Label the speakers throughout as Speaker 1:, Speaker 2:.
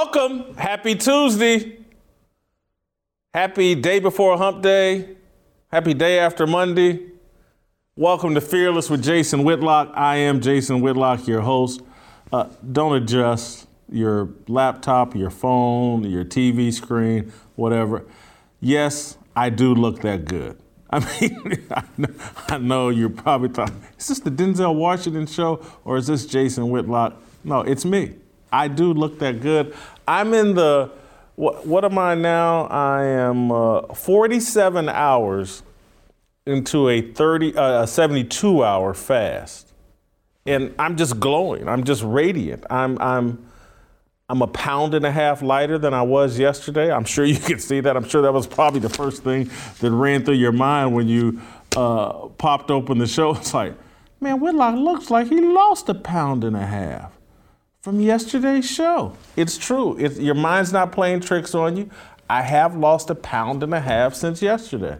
Speaker 1: Welcome. Happy Tuesday. Happy day before hump day. Happy day after Monday. Welcome to Fearless with Jason Whitlock. I am Jason Whitlock, your host. Uh, don't adjust your laptop, your phone, your TV screen, whatever. Yes, I do look that good. I mean, I know, I know you're probably thought, is this the Denzel Washington show or is this Jason Whitlock? No, it's me. I do look that good. I'm in the, what, what am I now? I am uh, 47 hours into a 30, uh, a 72 hour fast. And I'm just glowing. I'm just radiant. I'm, I'm, I'm a pound and a half lighter than I was yesterday. I'm sure you can see that. I'm sure that was probably the first thing that ran through your mind when you uh, popped open the show. It's like, man, Whitlock looks like he lost a pound and a half from yesterday's show. It's true. It's, your mind's not playing tricks on you. I have lost a pound and a half since yesterday.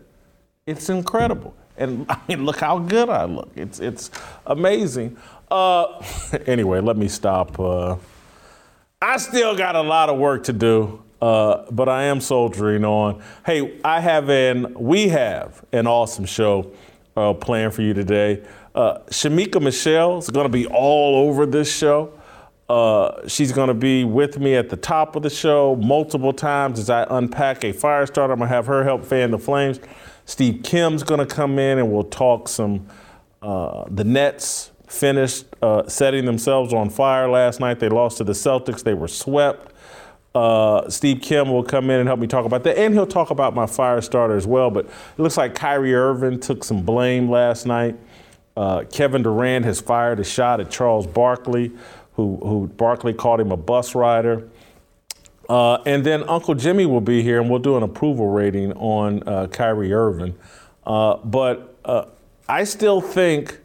Speaker 1: It's incredible. And I mean, look how good I look. It's, it's amazing. Uh, anyway, let me stop. Uh, I still got a lot of work to do, uh, but I am soldiering on. Hey, I have an, we have an awesome show uh, planned for you today. Uh, Shemeka Michelle is going to be all over this show. Uh, she's going to be with me at the top of the show multiple times as I unpack a fire starter. I'm going to have her help fan the flames. Steve Kim's going to come in and we'll talk some uh, the Nets finished uh, setting themselves on fire last night. They lost to the Celtics. They were swept. Uh, Steve Kim will come in and help me talk about that, and he'll talk about my fire starter as well. But it looks like Kyrie Irving took some blame last night. Uh, Kevin Durant has fired a shot at Charles Barkley who, who Barkley called him a bus rider. Uh, and then Uncle Jimmy will be here, and we'll do an approval rating on uh, Kyrie Irving. Uh, but uh, I still think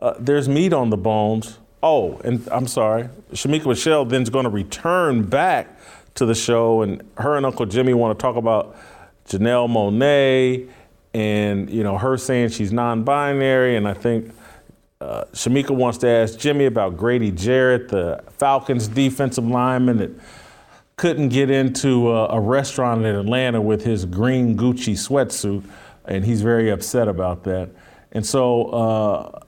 Speaker 1: uh, there's meat on the bones. Oh, and I'm sorry, Shemeka Michelle then's going to return back to the show, and her and Uncle Jimmy want to talk about Janelle Monáe and you know her saying she's non-binary, and I think uh, Shemeka wants to ask Jimmy about Grady Jarrett, the Falcons defensive lineman that couldn't get into a, a restaurant in Atlanta with his green Gucci sweatsuit, and he's very upset about that. And so, uh,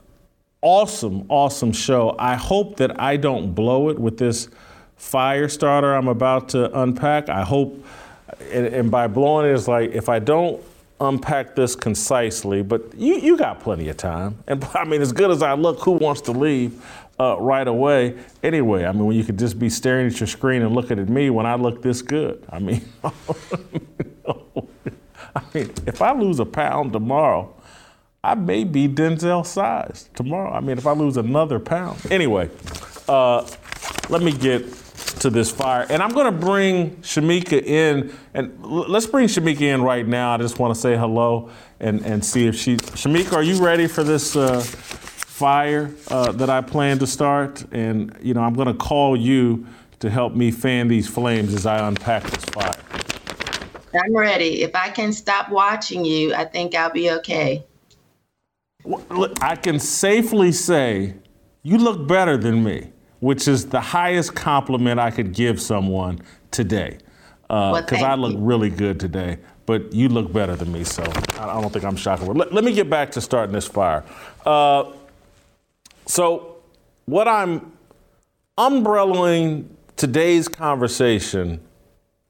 Speaker 1: awesome, awesome show. I hope that I don't blow it with this fire starter I'm about to unpack. I hope, and, and by blowing it is like if I don't unpack this concisely, but you, you got plenty of time. And I mean, as good as I look, who wants to leave uh, right away? Anyway, I mean, when you could just be staring at your screen and looking at me when I look this good. I mean, I mean, if I lose a pound tomorrow, I may be Denzel size tomorrow. I mean, if I lose another pound. Anyway, uh, let me get to this fire. And I'm going to bring Shemeka in, and l- let's bring Shemeka in right now. I just want to say hello and, and see if she. Shemeka, are you ready for this uh, fire uh, that I plan to start? And, you know, I'm going to call you to help me fan these flames as I unpack this fire.
Speaker 2: I'm ready. If I can stop watching you, I think I'll be okay.
Speaker 1: Well, I can safely say you look better than me which is the highest compliment I could give someone today. Because uh, well, I look you. really good today, but you look better than me, so I don't think I'm shocking. Let, let me get back to starting this fire. Uh, so, what I'm umbrellaing today's conversation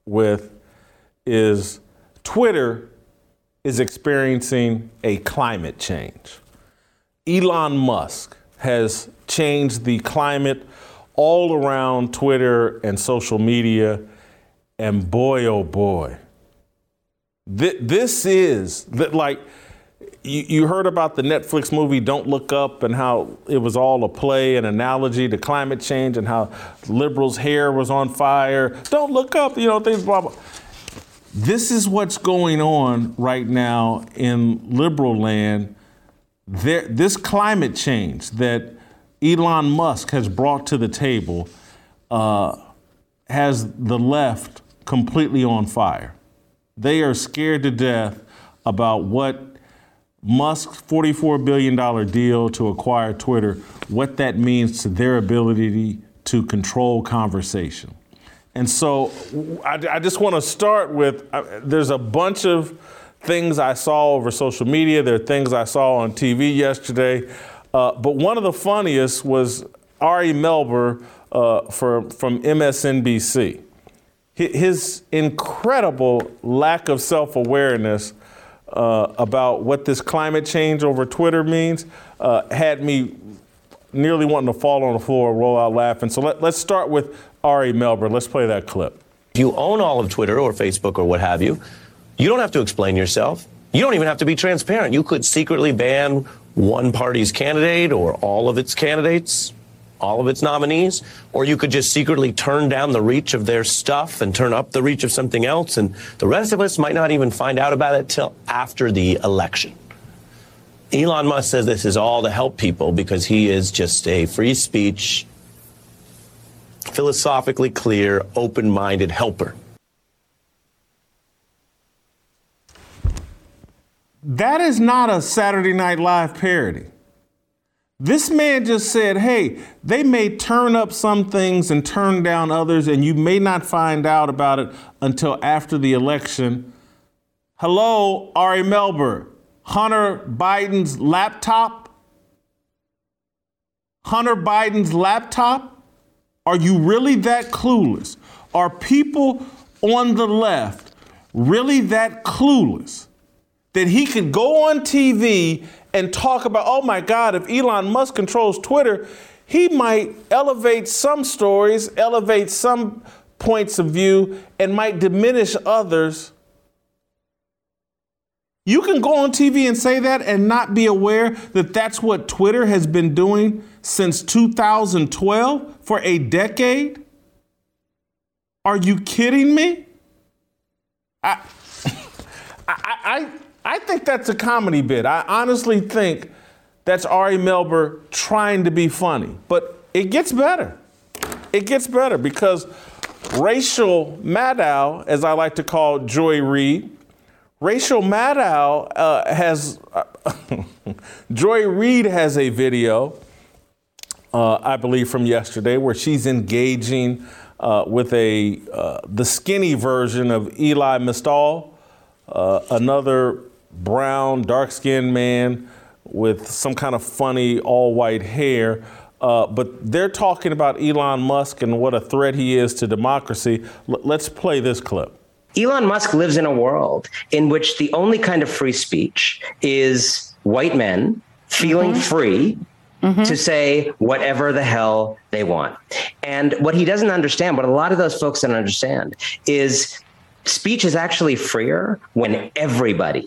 Speaker 1: with is Twitter is experiencing a climate change. Elon Musk has changed the climate all around Twitter and social media. And boy, oh boy, th- this is like you, you heard about the Netflix movie Don't Look Up and how it was all a play, an analogy to climate change and how liberals' hair was on fire. Don't look up, you know, things, blah, blah. This is what's going on right now in liberal land. There, this climate change that Elon Musk has brought to the table uh, has the left completely on fire. They are scared to death about what Musk's $44 billion deal to acquire Twitter, what that means to their ability to control conversation. And so I, I just want to start with uh, there's a bunch of things I saw over social media, there are things I saw on TV yesterday. Uh, but one of the funniest was Ari Melber uh, for, from MSNBC. His incredible lack of self awareness uh, about what this climate change over Twitter means uh, had me nearly wanting to fall on the floor, and roll out laughing. So let, us start with Ari Melber. Let's play that clip.
Speaker 3: If you own all of Twitter or Facebook or what have you, you don't have to explain yourself. You don't even have to be transparent. You could secretly ban one party's candidate or all of its candidates, all of its nominees, or you could just secretly turn down the reach of their stuff and turn up the reach of something else. And the rest of us might not even find out about it till after the election. Elon Musk says this is all to help people because he is just a free speech, philosophically clear, open minded helper.
Speaker 1: That is not a Saturday Night Live parody. This man just said, hey, they may turn up some things and turn down others, and you may not find out about it until after the election. Hello, Ari Melber. Hunter Biden's laptop? Hunter Biden's laptop? Are you really that clueless? Are people on the left really that clueless? That he could go on TV and talk about, oh my God, if Elon Musk controls Twitter, he might elevate some stories, elevate some points of view, and might diminish others. You can go on TV and say that and not be aware that that's what Twitter has been doing since 2012 for a decade? Are you kidding me? I, I, I I think that's a comedy bit. I honestly think that's Ari Melber trying to be funny. But it gets better. It gets better because Rachel Maddow, as I like to call Joy Reid, Rachel Maddow uh, has, Joy Reid has a video, uh, I believe from yesterday, where she's engaging uh, with a uh, the skinny version of Elie Mystal, uh, another brown, dark skinned man with some kind of funny all white hair. Uh, but they're talking about Elon Musk and what a threat he is to democracy. L- let's play this clip.
Speaker 4: Elon Musk lives in a world in which the only kind of free speech is white men feeling mm-hmm. free Mm-hmm. to say whatever the hell they want. And what he doesn't understand, what a lot of those folks don't understand, is speech is actually freer when everybody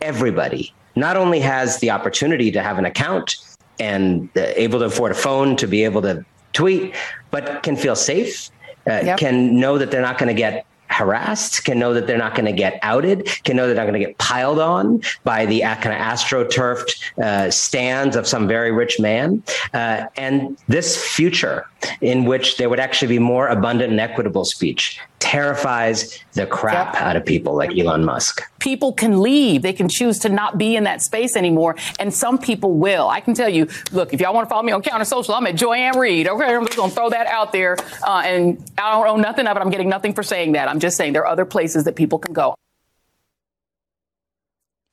Speaker 4: everybody not only has the opportunity to have an account and uh, able to afford a phone to be able to tweet, but can feel safe, uh, yep. can know that they're not going to get harassed, can know that they're not going to get outed, can know they're not going to get piled on by the kind of astroturfed uh, stands of some very rich man. Uh, and this future in which there would actually be more abundant and equitable speech terrifies the crap yep. out of people like Elon Musk.
Speaker 5: People can leave. They can choose to not be in that space anymore. And some people will. I can tell you, look, if y'all want to follow me on Counter Social, I'm at Joy-Ann Okay, I'm just going to throw that out there. Uh, and I don't own nothing of it. I'm getting nothing for saying that. I'm just saying there are other places that people can go.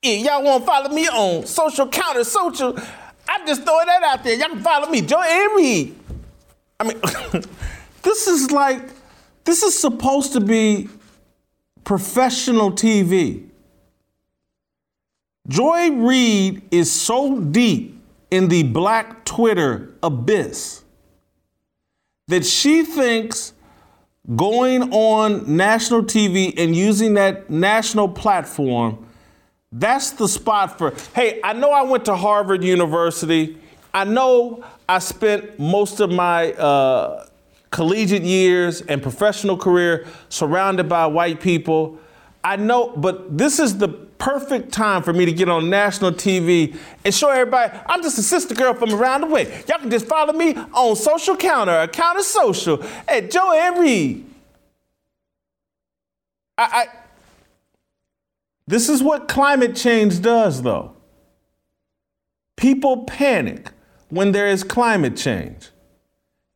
Speaker 1: If y'all want to follow me on social counter social, I'm just throwing that out there. Y'all can follow me, Joy-Ann I mean, this is like, this is supposed to be professional TV. Joy Reid is so deep in the black Twitter abyss that she thinks going on national TV and using that national platform, that's the spot for, hey, I know I went to Harvard University. I know I spent most of my uh, collegiate years and professional career surrounded by white people. I know, but this is the perfect time for me to get on national TV and show everybody I'm just a sister girl from around the way. Y'all can just follow me on Social Counter, Counter Social, at Joy-Ann Reid. I, I, this is what climate change does, though. People panic when there is climate change.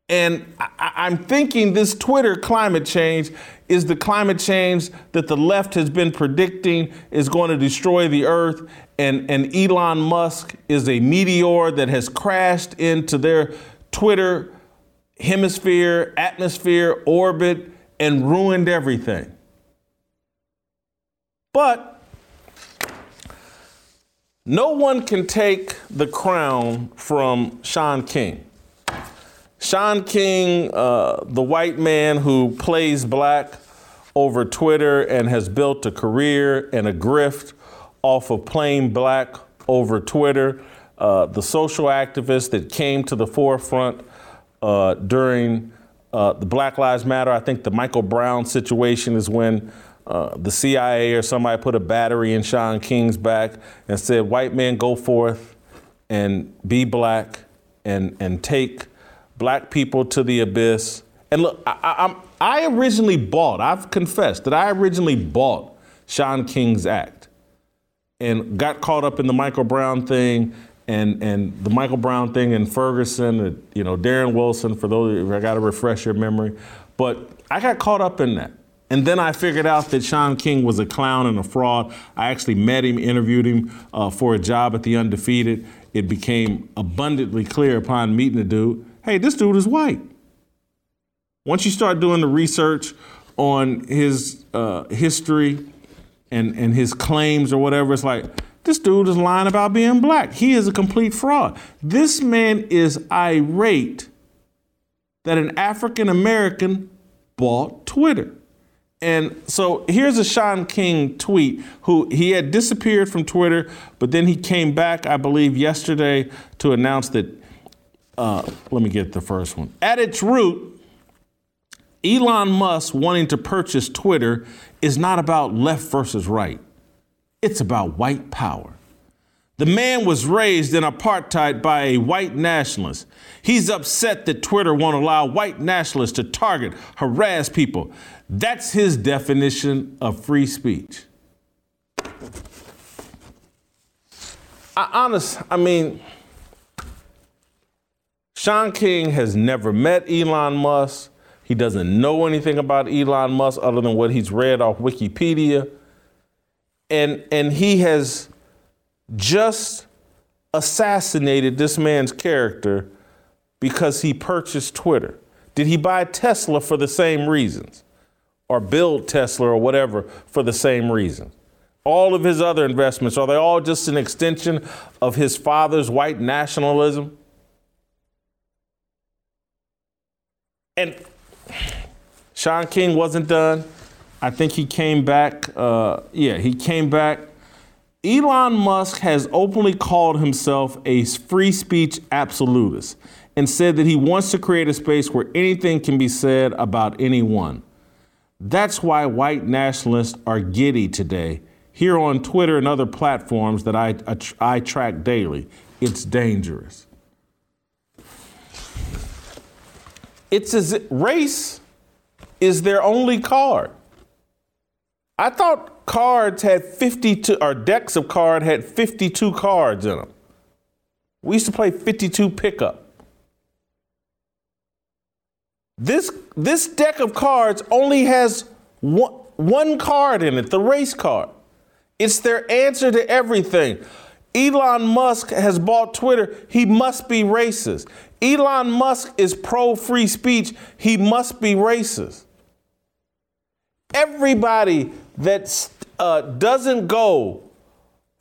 Speaker 1: And I, am thinking this Twitter climate change is the climate change that the left has been predicting is going to destroy the earth. And, and Elon Musk is a meteor that has crashed into their Twitter hemisphere, atmosphere, orbit, and ruined everything. But no one can take the crown from Shaun King. Shaun King, uh, the white man who plays black over Twitter and has built a career and a grift off of playing black over Twitter, uh, the social activist that came to the forefront uh, during uh, the Black Lives Matter. I think the Michael Brown situation is when uh, the CIA or somebody put a battery in Shaun King's back and said, "White man, go forth and be black and and take." Black people to the abyss. And look, I, I, I originally bought, I've confessed that I originally bought Shaun King's act and got caught up in the Michael Brown thing and and the Michael Brown thing and Ferguson, you know, Darren Wilson, for those, I got to refresh your memory. But I got caught up in that. And then I figured out that Shaun King was a clown and a fraud. I actually met him, interviewed him uh, for a job at The Undefeated. It became abundantly clear upon meeting the dude hey, this dude is white. Once you start doing the research on his uh, history and, and his claims or whatever, it's like, this dude is lying about being black. He is a complete fraud. This man is irate that an African American bought Twitter. And so here's a Shaun King tweet who he had disappeared from Twitter, but then he came back, I believe, yesterday to announce that uh, let me get the first one. At its root, Elon Musk wanting to purchase Twitter is not about left versus right, it's about white power. The man was raised in apartheid by a white nationalist. He's upset that Twitter won't allow white nationalists to target, harass people. That's his definition of free speech. I honest, I mean, Shaun King has never met Elon Musk. He doesn't know anything about Elon Musk other than what he's read off Wikipedia. And, and he has just assassinated this man's character because he purchased Twitter. Did he buy Tesla for the same reasons? Or build Tesla or whatever for the same reason? All of his other investments, are they all just an extension of his father's white nationalism? And Shaun King wasn't done. I think he came back. Uh, yeah, he came back. Elon Musk has openly called himself a free speech absolutist and said that he wants to create a space where anything can be said about anyone. That's why white nationalists are giddy today. Here on Twitter and other platforms that I, I, I track daily, it's dangerous. It's as race is their only card. I thought cards had 52, or decks of cards had 52 cards in them. We used to play 52 pickup. This, this deck of cards only has one, one card in it, the race card. It's their answer to everything. Elon Musk has bought Twitter. He must be racist. Elon Musk is pro free speech. He must be racist. Everybody that uh, doesn't go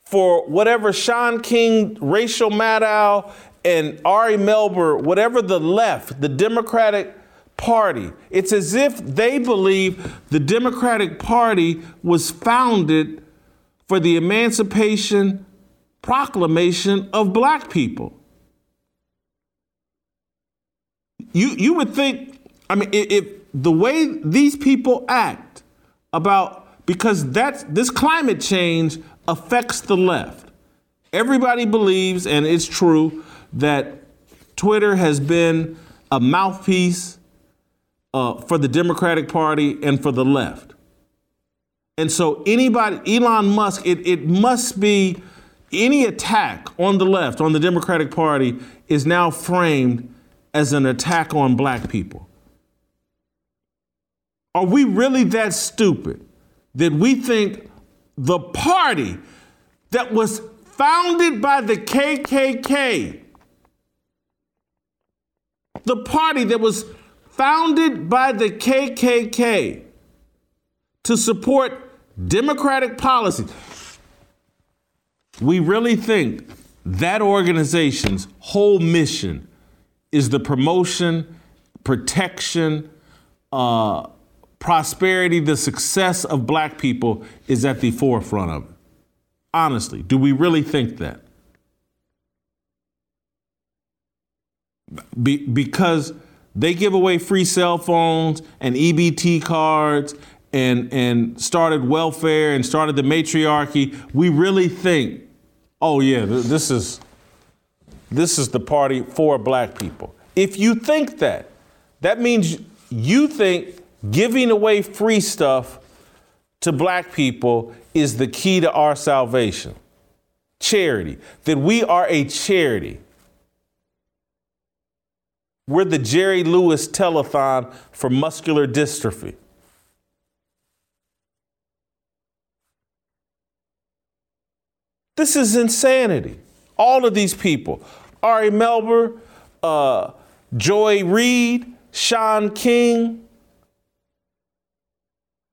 Speaker 1: for whatever Shaun King, Rachel Maddow, and Ari Melber, whatever the left, the Democratic Party, it's as if they believe the Democratic Party was founded for the emancipation proclamation of black people. You you would think, I mean, if, if the way these people act about because that's this climate change affects the left. Everybody believes, and it's true, that Twitter has been a mouthpiece uh, for the Democratic Party and for the left. And so anybody, Elon Musk, it, it must be any attack on the left, on the Democratic Party, is now framed as an attack on black people? Are we really that stupid that we think the party that was founded by the KKK, the party that was founded by the KKK to support democratic policies, we really think that organization's whole mission is the promotion, protection, uh, prosperity, the success of black people is at the forefront of it. Honestly, do we really think that? Be, because they give away free cell phones and EBT cards and, and started welfare and started the matriarchy, we really think, oh yeah, this is this is the party for black people. If you think that, that means you think giving away free stuff to black people is the key to our salvation. Charity, that we are a charity. We're the Jerry Lewis telethon for muscular dystrophy. This is insanity. All of these people Ari Melber, uh, Joy Reid, Shaun King.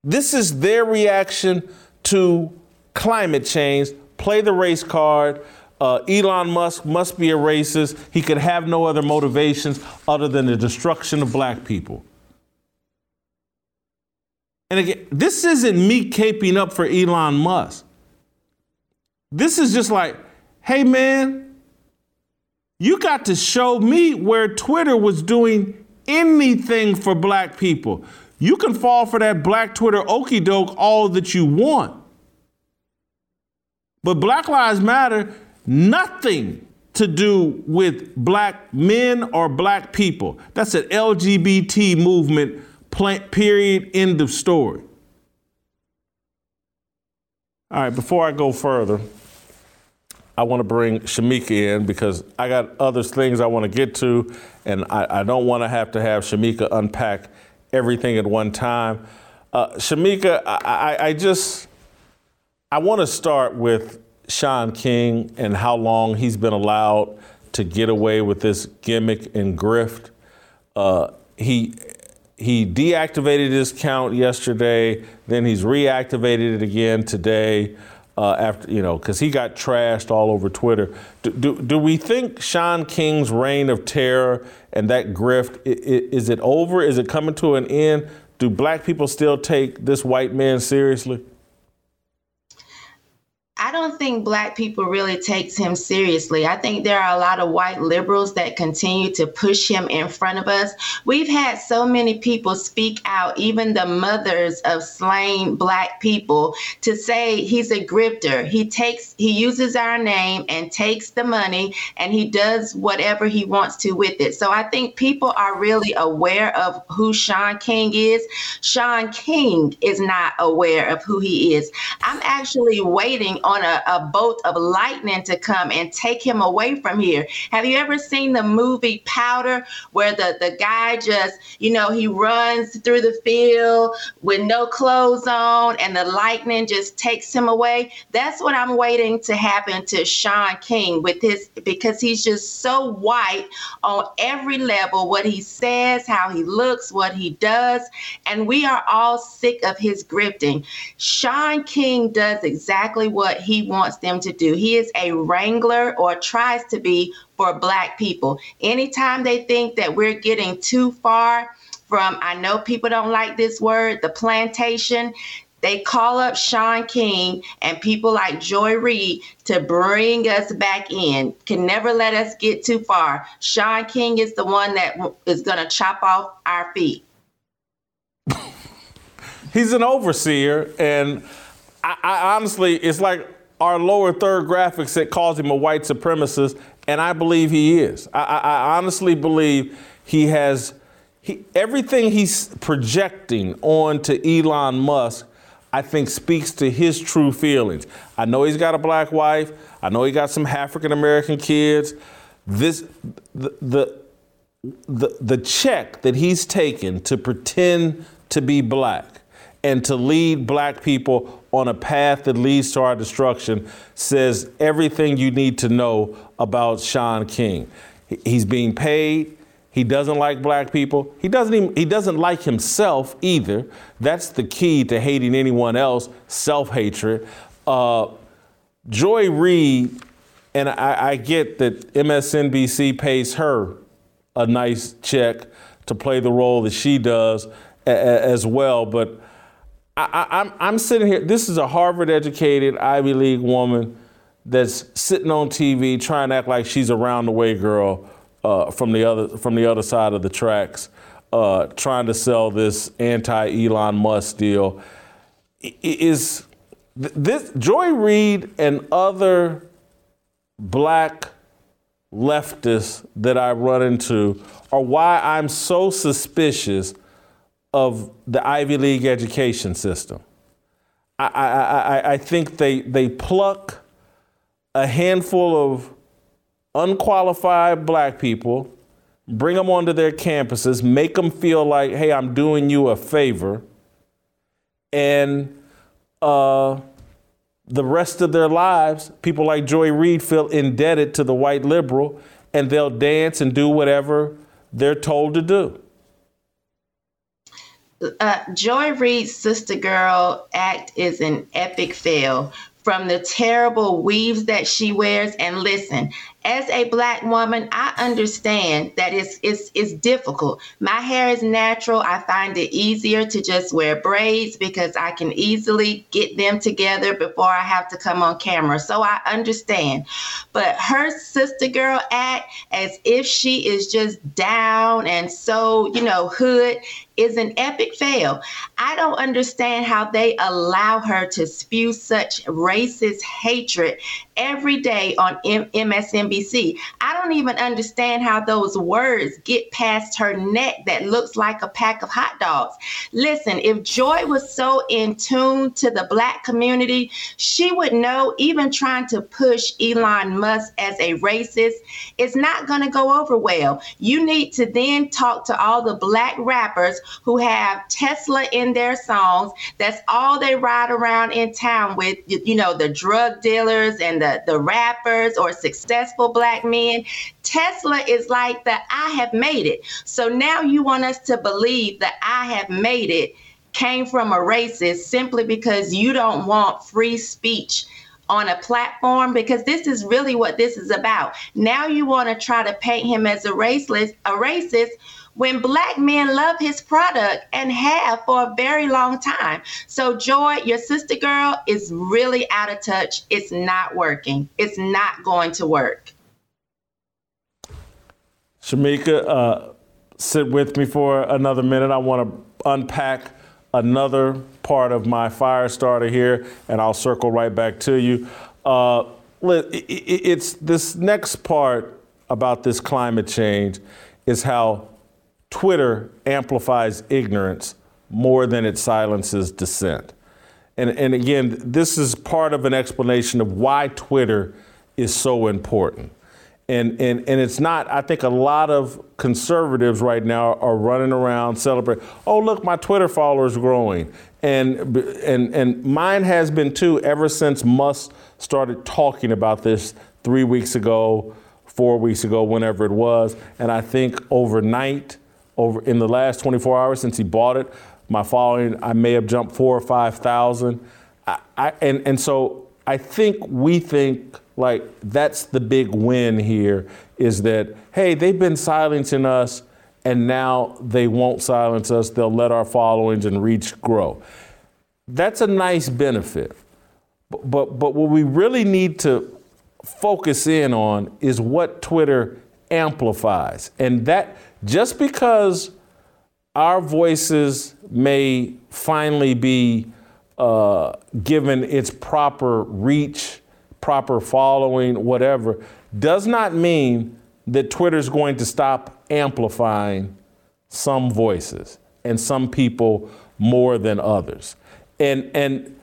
Speaker 1: This is their reaction to climate change. Play the race card. Uh, Elon Musk must be a racist. He could have no other motivations other than the destruction of black people. And again, this isn't me caping up for Elon Musk. This is just like, hey man, you got to show me where Twitter was doing anything for black people. You can fall for that black Twitter okey doke all that you want. But Black Lives Matter, nothing to do with black men or black people. That's an LGBT movement, period, end of story. All right, before I go further, I want to bring Shemeka in because I got other things I want to get to, and I, I don't want to have to have Shemeka unpack everything at one time. Uh, Shemeka, I, I, I just I want to start with Shaun King and how long he's been allowed to get away with this gimmick and grift. Uh, he he deactivated his count yesterday, then he's reactivated it again today uh, after you know because he got trashed all over Twitter. Do, do, do, we think Shaun King's reign of terror and that grift is it over? Is it coming to an end? Do black people still take this white man seriously?
Speaker 2: I don't think black people really takes him seriously. I think there are a lot of white liberals that continue to push him in front of us. We've had so many people speak out, even the mothers of slain black people, to say he's a grifter. He takes he uses our name and takes the money and he does whatever he wants to with it. So I think people are really aware of who Shaun King is. Shaun King is not aware of who he is. I'm actually waiting on on a, a bolt of lightning to come and take him away from here. Have you ever seen the movie Powder, where the, the guy just, you know, he runs through the field with no clothes on and the lightning just takes him away? That's what I'm waiting to happen to Shaun King with his, because he's just so white on every level what he says, how he looks, what he does. And we are all sick of his grifting. Shaun King does exactly what he wants them to do. He is a wrangler or tries to be for Black people. Anytime they think that we're getting too far from, I know people don't like this word, the plantation, they call up Shaun King and people like Joy Reid to bring us back in. Can never let us get too far. Shaun King is the one that is going to chop off our feet.
Speaker 1: He's an overseer, and I, I honestly, it's like our lower third graphics that calls him a white supremacist, and I believe he is. I, I, I honestly believe he has he, everything he's projecting onto Elon Musk. I think speaks to his true feelings. I know he's got a black wife. I know he got some African American kids. This the, the the the check that he's taken to pretend to be black and to lead black people on a path that leads to our destruction says everything you need to know about Shaun King. He's being paid. He doesn't like black people. He doesn't even he doesn't like himself either. That's the key to hating anyone else, self-hatred. Uh, Joy Reid, and I, I get that MSNBC pays her a nice check to play the role that she does a, a, as well, but I, I'm, I'm sitting here. This is a Harvard educated Ivy League woman that's sitting on TV trying to act like she's a round the way girl uh, from the other from the other side of the tracks, uh, trying to sell this anti Elon Musk deal. Is this Joy Reid and other black leftists that I run into are why I'm so suspicious of the Ivy League education system. I, I, I, I think they, they pluck a handful of unqualified black people, bring them onto their campuses, make them feel like, hey, I'm doing you a favor, and uh, the rest of their lives, people like Joy Reid feel indebted to the white liberal, and they'll dance and do whatever they're told to do.
Speaker 2: Uh, Joy Reid's Sister Girl act is an epic fail from the terrible weaves that she wears. And listen, as a black woman, I understand that it's, it's, it's difficult. My hair is natural. I find it easier to just wear braids because I can easily get them together before I have to come on camera. So I understand. But her sister girl act as if she is just down and so, you know, hood is an epic fail. I don't understand how they allow her to spew such racist hatred every day on M- MSNBC. I don't even understand how those words get past her neck that looks like a pack of hot dogs. Listen, if Joy was so in tune to the black community, she would know even trying to push Elon Musk as a racist is not going to go over well. You need to then talk to all the black rappers who have Tesla in their songs. That's all they ride around in town with, you know, the drug dealers and the, the rappers or successful black men. Tesla is like the I have made it. So now you want us to believe that I have made it came from a racist simply because you don't want free speech on a platform because this is really what this is about. Now you want to try to paint him as a racist, a racist when black men love his product and have for a very long time. So, Joy, your sister girl is really out of touch. It's not working, it's not going to work.
Speaker 1: Shemeka, uh, sit with me for another minute. I want to unpack another part of my fire starter here, and I'll circle right back to you. Uh, it's this next part about this climate change is how Twitter amplifies ignorance more than it silences dissent. And, and again, this is part of an explanation of why Twitter is so important. And, and, and it's not, I think a lot of conservatives right now are running around celebrating, oh, look, my Twitter followers growing. And, and, and mine has been too ever since Musk started talking about this three weeks ago, four weeks ago, whenever it was. And I think overnight, over in the last 24 hours since he bought it. My following, I may have jumped four or 5,000. I, I, and, and so I think we think like that's the big win here is that, hey, they've been silencing us and now they won't silence us. They'll let our followings and reach grow. That's a nice benefit. But, but, but what we really need to focus in on is what Twitter amplifies. And that just because our voices may finally be uh, given its proper reach, proper following, whatever, does not mean that Twitter is going to stop amplifying some voices and some people more than others. And, and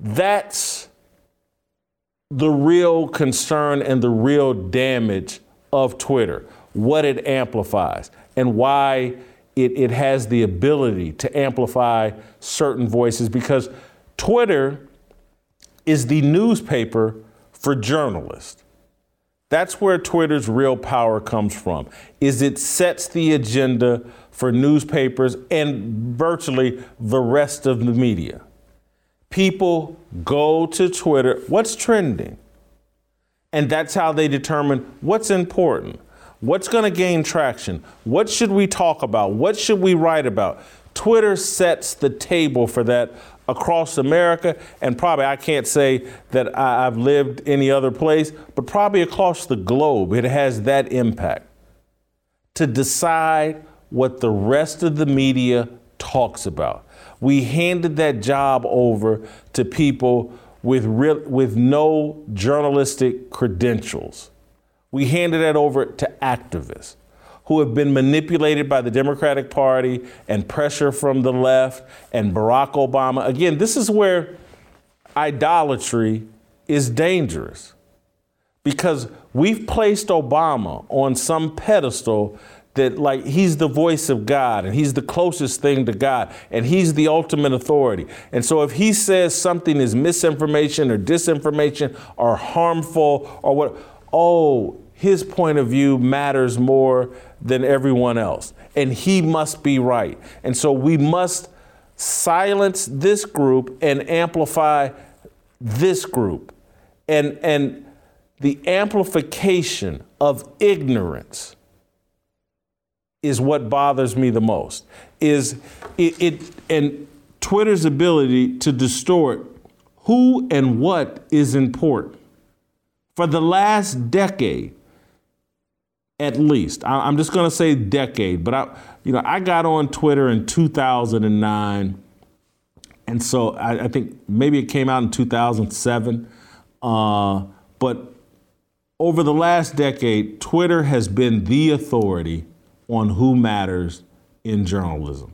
Speaker 1: that's the real concern and the real damage of Twitter. what it amplifies and why it, it has the ability to amplify certain voices because Twitter is the newspaper for journalists. That's where Twitter's real power comes from. Is it sets the agenda for newspapers and virtually the rest of the media. People go to Twitter, what's trending? And that's how they determine what's important. What's going to gain traction? What should we talk about? What should we write about? Twitter sets the table for that across America, and probably I can't say that I've lived any other place, but probably across the globe, it has that impact to decide what the rest of the media talks about. We handed that job over to people with, with no journalistic credentials. We handed that over to activists who have been manipulated by the Democratic Party and pressure from the left and Barack Obama. Again, this is where idolatry is dangerous because we've placed Obama on some pedestal that like he's the voice of God and he's the closest thing to God and he's the ultimate authority. And so if he says something is misinformation or disinformation or harmful or what, oh, his point of view matters more than everyone else. And he must be right. And so we must silence this group and amplify this group. And, and the amplification of ignorance is what bothers me the most. Is it, it and Twitter's ability to distort who and what is important. For the last decade, at least. I, am just going to say decade, but I, you know, I got on Twitter in 2009, and so I, I think maybe it came out in 2007. Uh, but over the last decade, Twitter has been the authority on who matters in journalism.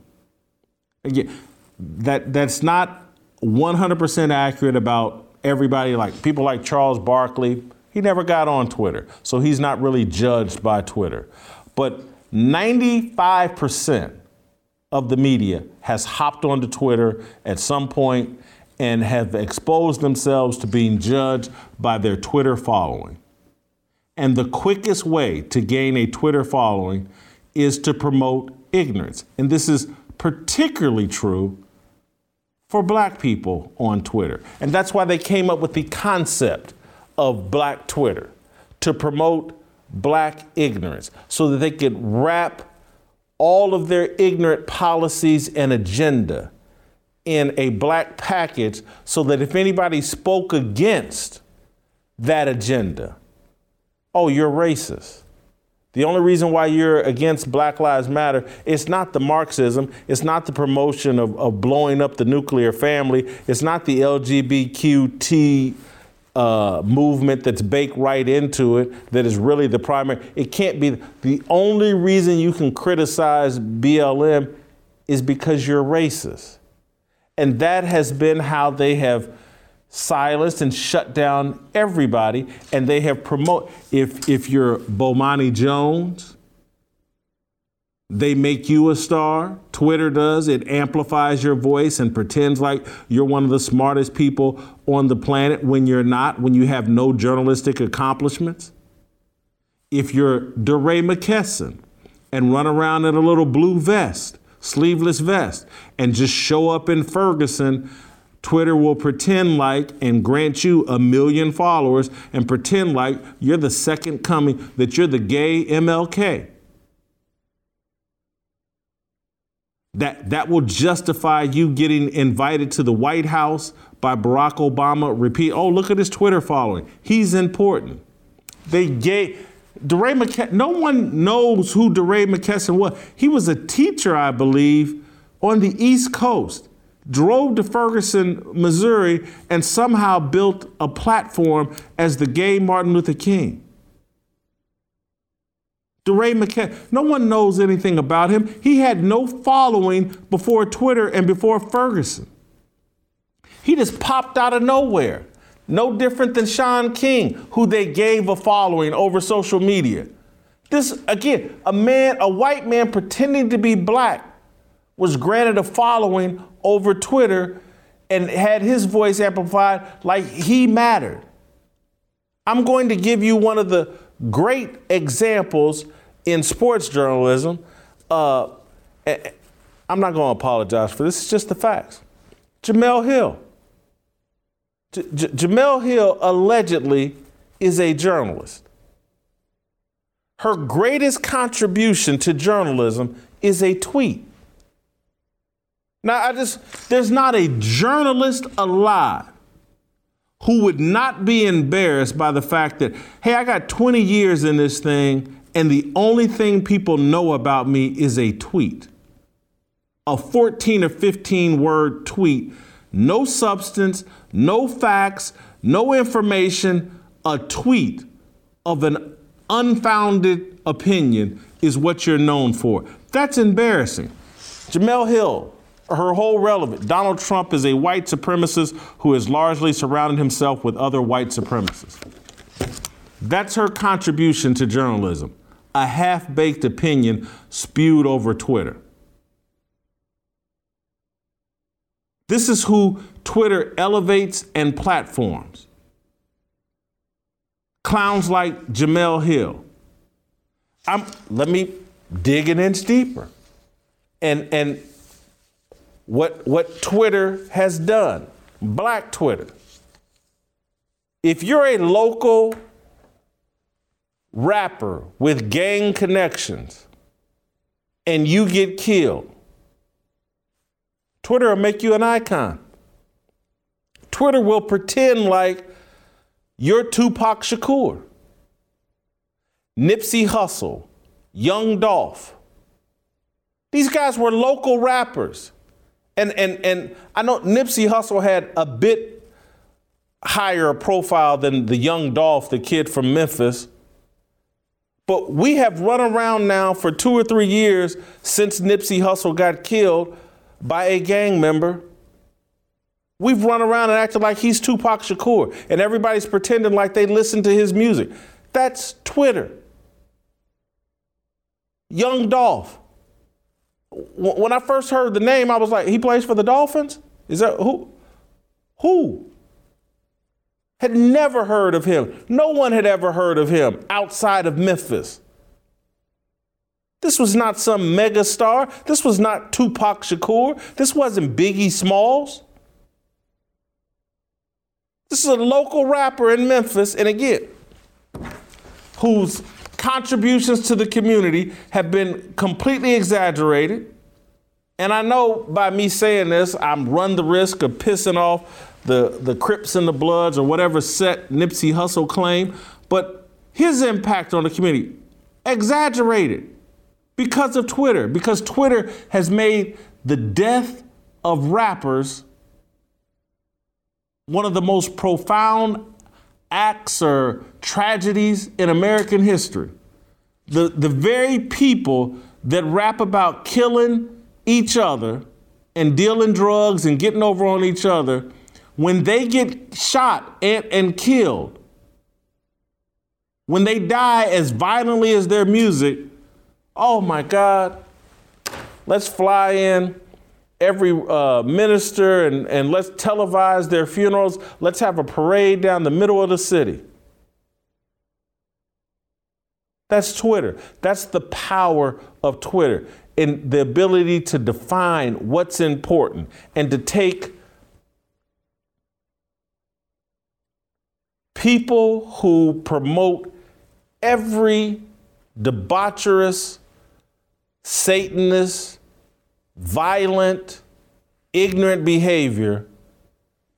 Speaker 1: Again, that that's not 100% accurate about everybody. Like people like Charles Barkley he never got on Twitter, so he's not really judged by Twitter. But 95% of the media has hopped onto Twitter at some point and have exposed themselves to being judged by their Twitter following. And the quickest way to gain a Twitter following is to promote ignorance. And this is particularly true for black people on Twitter. And that's why they came up with the concept of black Twitter to promote black ignorance so that they could wrap all of their ignorant policies and agenda in a black package so that if anybody spoke against that agenda, oh, you're racist. The only reason why you're against Black Lives Matter, it's not the Marxism, it's not the promotion of, of blowing up the nuclear family, it's not the LGBTQ uh, movement that's baked right into it that is really the primary. It can't be the only reason you can criticize BLM is because you're racist. And that has been how they have silenced and shut down everybody. And they have promote if if you're Bomani Jones, they make you a star. Twitter does. It amplifies your voice and pretends like you're one of the smartest people on the planet when you're not, when you have no journalistic accomplishments. If you're DeRay McKesson and run around in a little blue vest, sleeveless vest, and just show up in Ferguson, Twitter will pretend like and grant you a million followers and pretend like you're the second coming, that you're the gay MLK. That that will justify you getting invited to the White House by Barack Obama. Repeat, oh, look at his Twitter following. He's important. They gave DeRay McKesson, no one knows who DeRay McKesson was. He was a teacher, I believe, on the East Coast. Drove to Ferguson, Missouri, and somehow built a platform as the gay Martin Luther King. DeRay McKenna, no one knows anything about him. He had no following before Twitter and before Ferguson. He just popped out of nowhere. No different than Shaun King, who they gave a following over social media. This, again, a man, a white man pretending to be black was granted a following over Twitter and had his voice amplified like he mattered. I'm going to give you one of the great examples in sports journalism. Uh, I'm not going to apologize for this, it's just the facts. Jemele Hill. J- J- Jemele Hill allegedly is a journalist. Her greatest contribution to journalism is a tweet. Now, I just, there's not a journalist alive who would not be embarrassed by the fact that, hey, I got 20 years in this thing, and the only thing people know about me is a tweet. A 14 or 15 word tweet, no substance, no facts, no information, a tweet of an unfounded opinion is what you're known for. That's embarrassing. Jemele Hill, her whole relevant. Donald Trump is a white supremacist who has largely surrounded himself with other white supremacists. That's her contribution to journalism a half baked opinion spewed over Twitter. This is who Twitter elevates and platforms. Clowns like Jemele Hill. I'm, let me dig an inch deeper. And, and what, what Twitter has done, black Twitter. If you're a local rapper with gang connections and you get killed, Twitter will make you an icon. Twitter will pretend like you're Tupac Shakur, Nipsey Hussle, Young Dolph. These guys were local rappers. And, and, and I know Nipsey Hussle had a bit higher profile than the young Dolph, the kid from Memphis. But we have run around now for two or three years since Nipsey Hussle got killed by a gang member. We've run around and acted like he's Tupac Shakur, and everybody's pretending like they listen to his music. That's Twitter. Young Dolph when I first heard the name, I was like, he plays for the Dolphins? Is that who? Who? Had never heard of him. No one had ever heard of him outside of Memphis. This was not some megastar. This was not Tupac Shakur. This wasn't Biggie Smalls. This is a local rapper in Memphis, and again, whose contributions to the community have been completely exaggerated. And I know by me saying this, I'm run the risk of pissing off the, the Crips and the Bloods or whatever set Nipsey Hussle claim. But his impact on the community, exaggerated because of Twitter, because Twitter has made the death of rappers one of the most profound acts or tragedies in American history. The, the very people that rap about killing each other and dealing drugs and getting over on each other, when they get shot and, and killed, when they die as violently as their music, oh my God, let's fly in every uh, minister and, and let's televise their funerals. Let's have a parade down the middle of the city. That's Twitter. That's the power of Twitter and the ability to define what's important and to take people who promote every debaucherous, Satanist, violent, ignorant behavior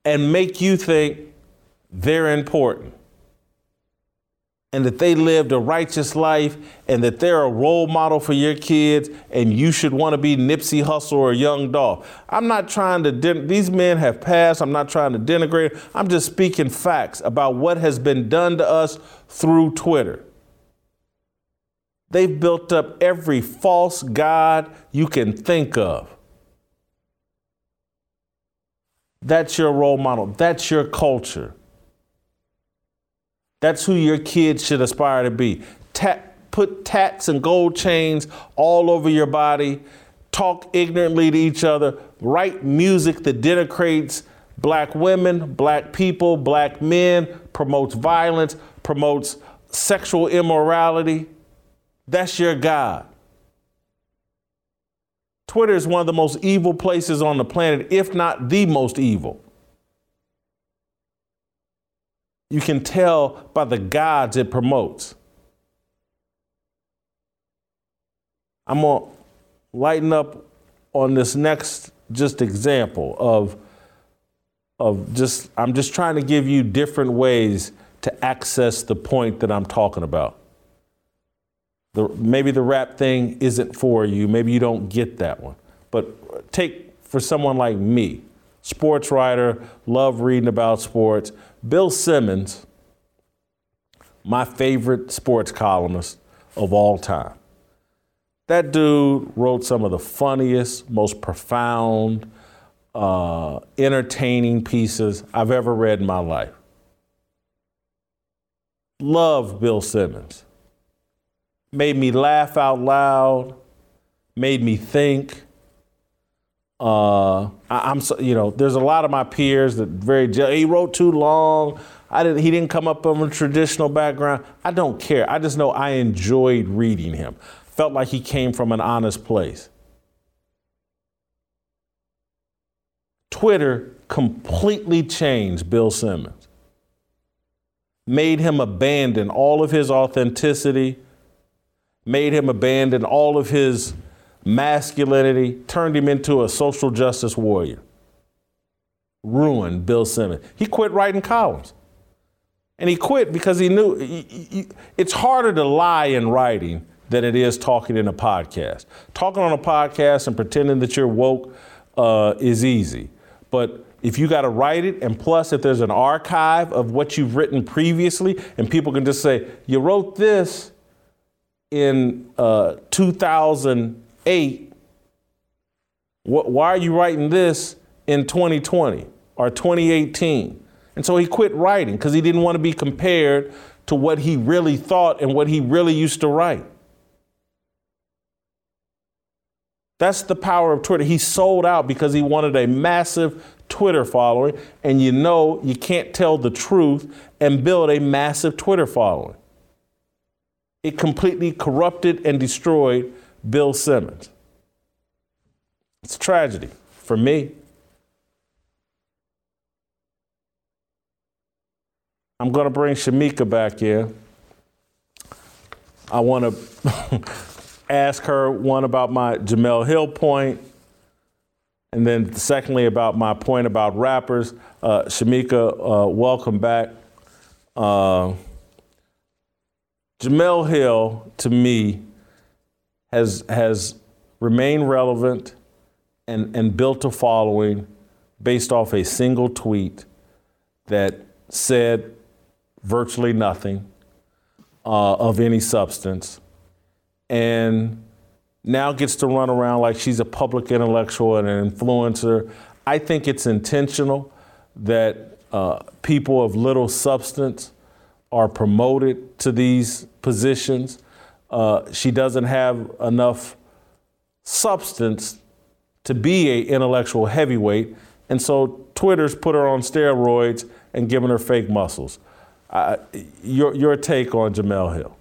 Speaker 1: and make you think they're important and that they lived a righteous life and that they're a role model for your kids and you should want to be Nipsey Hussle or Young Dolph. I'm not trying to, den- these men have passed. I'm not trying to denigrate. I'm just speaking facts about what has been done to us through Twitter. They've built up every false God you can think of. That's your role model. That's your culture. That's who your kids should aspire to be. Ta- put tats and gold chains all over your body, talk ignorantly to each other, write music that denigrates black women, black people, black men, promotes violence, promotes sexual immorality. That's your God. Twitter is one of the most evil places on the planet, if not the most evil. You can tell by the gods it promotes. I'm going to lighten up on this next just example of of just I'm just trying to give you different ways to access the point that I'm talking about. The, maybe the rap thing isn't for you. Maybe you don't get that one. But take for someone like me, sports writer, love reading about sports. Bill Simmons, my favorite sports columnist of all time. That dude wrote some of the funniest, most profound, uh, entertaining pieces I've ever read in my life. Love Bill Simmons. Made me laugh out loud, made me think. Uh, I, am so, you know, there's a lot of my peers that very he wrote too long. I didn't. He didn't come up from a traditional background. I don't care. I just know I enjoyed reading him. Felt like he came from an honest place. Twitter completely changed Bill Simmons, made him abandon all of his authenticity, made him abandon all of his masculinity, turned him into a social justice warrior. Ruined Bill Simmons. He quit writing columns. And he quit because he knew it's harder to lie in writing than it is talking in a podcast. Talking on a podcast and pretending that you're woke uh, is easy. But if you got to write it, and plus if there's an archive of what you've written previously, and people can just say, you wrote this in uh, 2008, wh- why are you writing this in 2020 or 2018? And so he quit writing because he didn't want to be compared to what he really thought and what he really used to write. That's the power of Twitter. He sold out because he wanted a massive Twitter following, and you know you can't tell the truth and build a massive Twitter following. It completely corrupted and destroyed Bill Simmons. It's a tragedy for me. I'm going to bring Shemeka back in. I want to ask her one about my Jemele Hill point, and then secondly about my point about rappers. Uh, Shemeka, uh, welcome back. Uh, Jemele Hill, to me, has has remained relevant and, and built a following based off a single tweet that said virtually nothing uh, of any substance and now gets to run around like she's a public intellectual and an influencer. I think it's intentional that uh, people of little substance are promoted to these positions. Uh, she doesn't have enough substance to be a intellectual heavyweight, and so Twitter's put her on steroids and given her fake muscles. Uh, your your take on Jemele Hill?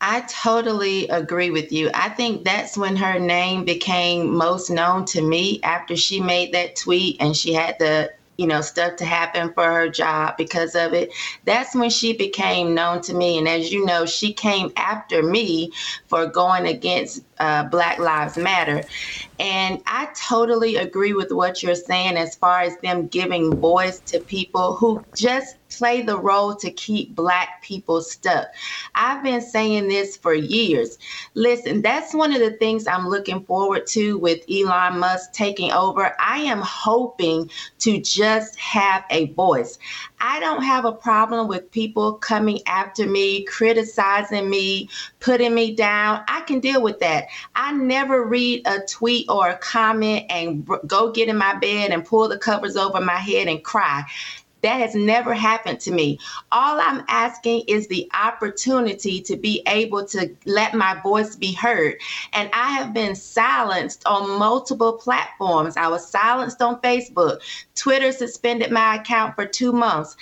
Speaker 2: I totally agree with you. I think that's when her name became most known to me after she made that tweet and she had the you know, stuff to happen for her job because of it. That's when she became known to me. And as you know, she came after me for going against uh, Black Lives Matter. And I totally agree with what you're saying as far as them giving voice to people who just play the role to keep Black people stuck. I've been saying this for years. Listen, that's one of the things I'm looking forward to with Elon Musk taking over. I am hoping to just have a voice. I don't have a problem with people coming after me, criticizing me, putting me down. I can deal with that. I never read a tweet or a comment and go get in my bed and pull the covers over my head and cry That has never happened to me. All I'm asking is the opportunity to be able to let my voice be heard. And I have been silenced on multiple platforms. I was silenced on Facebook. Twitter suspended my account for two months.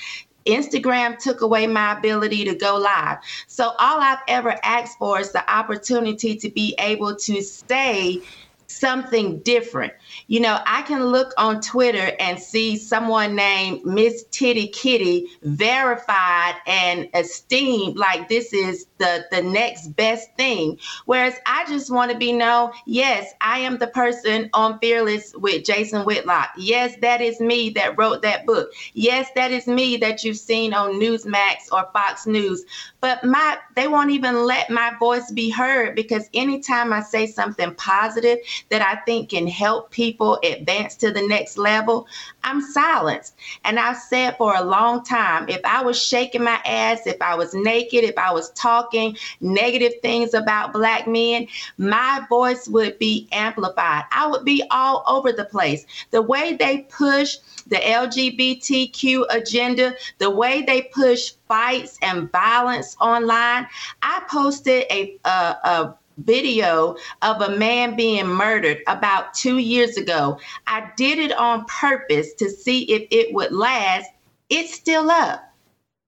Speaker 2: Instagram took away my ability to go live. So all I've ever asked for is the opportunity to be able to say something different. You know, I can look on Twitter and see someone named Miss Titty Kitty verified and esteemed like this is the, the next best thing. Whereas I just want to be known, yes, I am the person on Fearless with Jason Whitlock. Yes, that is me that wrote that book. Yes, that is me that you've seen on Newsmax or Fox News. But my they won't even let my voice be heard because anytime I say something positive that I think can help people advance to the next level, I'm silenced. And I've said for a long time, if I was shaking my ass, if I was naked, if I was talking negative things about black men, my voice would be amplified. I would be all over the place. The way they push the LGBTQ agenda, the way they push fights and violence online. I posted a, a, a video of a man being murdered about two years ago. I did it on purpose to see if it would last. It's still up.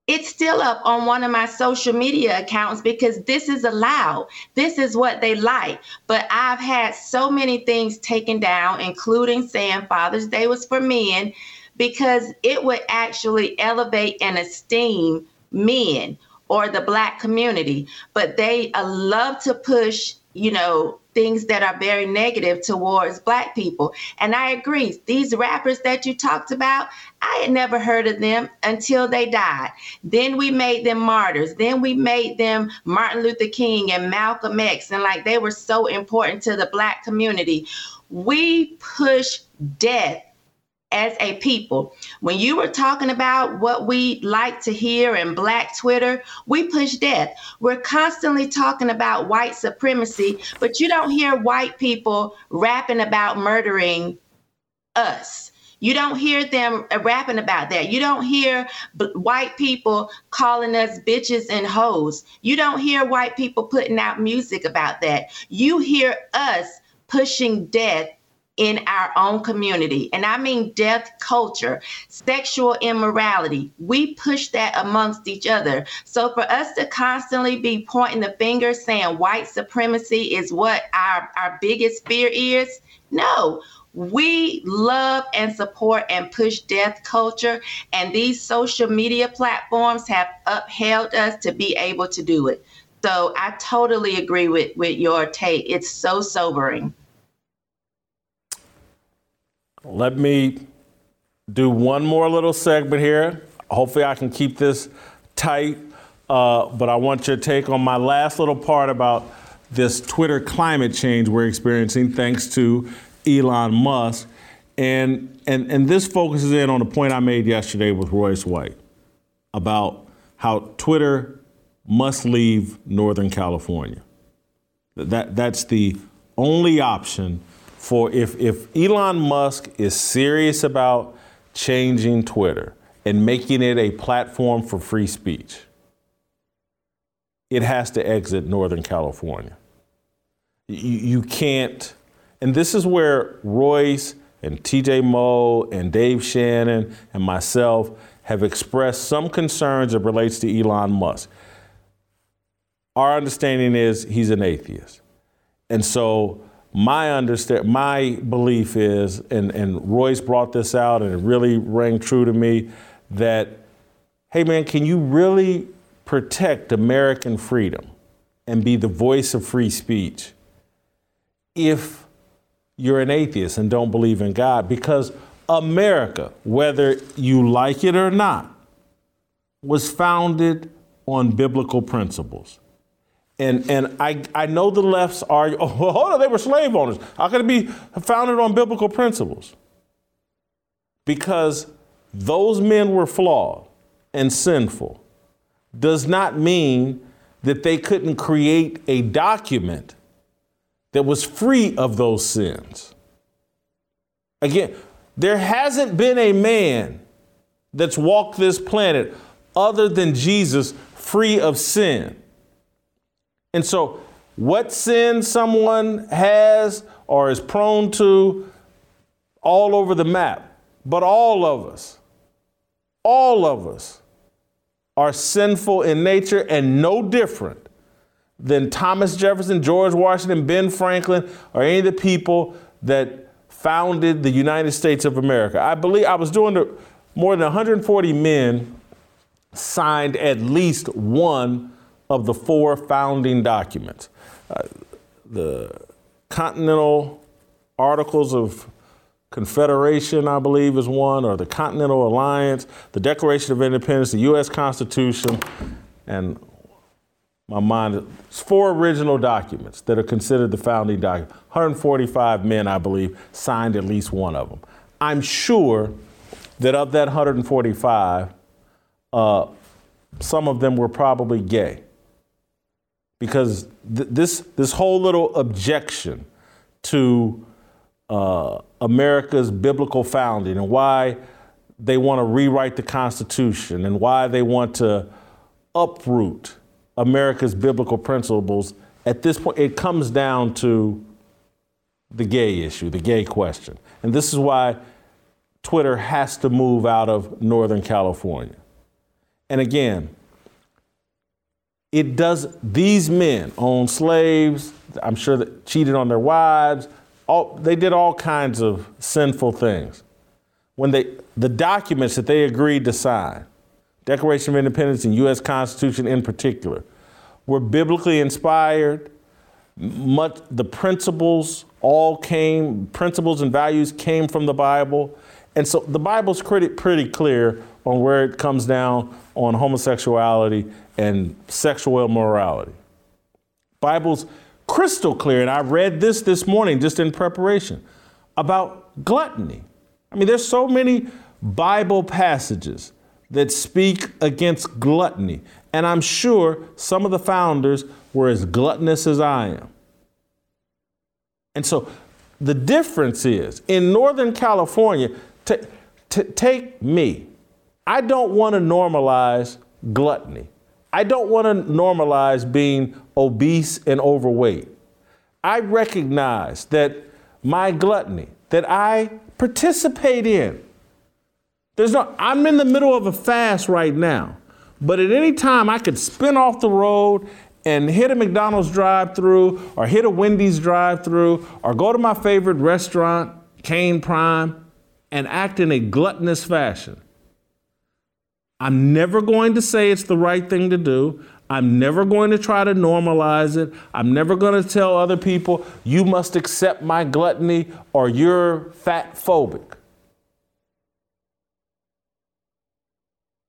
Speaker 2: It's still up on one of my social media accounts because this is allowed. This is what they like. But I've had so many things taken down, including saying Father's Day was for men, because it would actually elevate and esteem men or the black community, but they uh, love to push, you know, things that are very negative towards black people. And I agree, these rappers that you talked about, I had never heard of them until they died. Then we made them martyrs. Then we made them Martin Luther King and Malcolm X, and like they were so important to the black community. We push death as a people. When you were talking about what we like to hear in Black Twitter, we push death. We're constantly talking about white supremacy, but you don't hear white people rapping about murdering us. You don't hear them uh, rapping about that. You don't hear b- white people calling us bitches and hoes. You don't hear white people putting out music about that. You hear us pushing death in our own community. And I mean death culture, sexual immorality. We push that amongst each other. So for us to constantly be pointing the finger saying white supremacy is what our, our biggest fear is, no. We love and support and push death culture, and these social media platforms have upheld us to be able to do it. So I totally agree with, with your take. It's so sobering.
Speaker 1: Let me do one more little segment here. Hopefully, I can keep this tight. Uh, but I want your take on my last little part about this Twitter climate change we're experiencing thanks to Elon Musk. And, and, and this focuses in on the point I made yesterday with Royce White about how Twitter must leave Northern California. That, that's the only option for if, if Elon Musk is serious about changing Twitter and making it a platform for free speech, it has to exit Northern California. You, you can't, and this is where Royce and TJ Moe and Dave Shannon and myself have expressed some concerns that relates to Elon Musk. Our understanding is he's an atheist. And so my understand my belief is and, and royce brought this out and it really rang true to me that hey man can you really protect american freedom and be the voice of free speech if you're an atheist and don't believe in god? Because america whether you like it or not was founded on biblical principles and and I, I know the left's argue, oh, hold on, they were slave owners. How could it be founded on biblical principles? Because those men were flawed and sinful does not mean that they couldn't create a document that was free of those sins. Again, there hasn't been a man that's walked this planet other than Jesus free of sin. And so, what sin someone has or is prone to, all over the map, but all of us, all of us are sinful in nature and no different than Thomas Jefferson, George Washington, Ben Franklin, or any of the people that founded the United States of America. I believe I was doing the, more than 140 men signed at least one of the four founding documents. Uh, the Continental Articles of Confederation, I believe, is one, or the Continental Alliance, the Declaration of Independence, the U.S. Constitution, and my mind, it's four original documents that are considered the founding document. 145 men, I believe, signed at least one of them. I'm sure that of that 145, uh, some of them were probably gay. Because th- this, this whole little objection to uh, America's biblical founding and why they want to rewrite the Constitution and why they want to uproot America's biblical principles, at this point, it comes down to the gay issue, the gay question. And this is why Twitter has to move out of Northern California. And again, it does, these men own slaves, I'm sure that cheated on their wives, all, they did all kinds of sinful things. When they, the documents that they agreed to sign, Declaration of Independence and U.S. Constitution in particular, were biblically inspired. Much, the principles all came, principles and values came from the Bible. And so the Bible's pretty, pretty clear on where it comes down on homosexuality and sexual immorality. Bible's crystal clear, and I read this this morning just in preparation about gluttony. I mean, there's so many Bible passages that speak against gluttony, and I'm sure some of the founders were as gluttonous as I am. And so the difference is in Northern California, t- t- take me. I don't want to normalize gluttony. I don't want to normalize being obese and overweight. I recognize that my gluttony, that I participate in, there's no, I'm in the middle of a fast right now, but at any time I could spin off the road and hit a McDonald's drive through or hit a Wendy's drive through or go to my favorite restaurant, Kayne Prime, and act in a gluttonous fashion. I'm never going to say it's the right thing to do. I'm never going to try to normalize it. I'm never going to tell other people, you must accept my gluttony or you're fat phobic.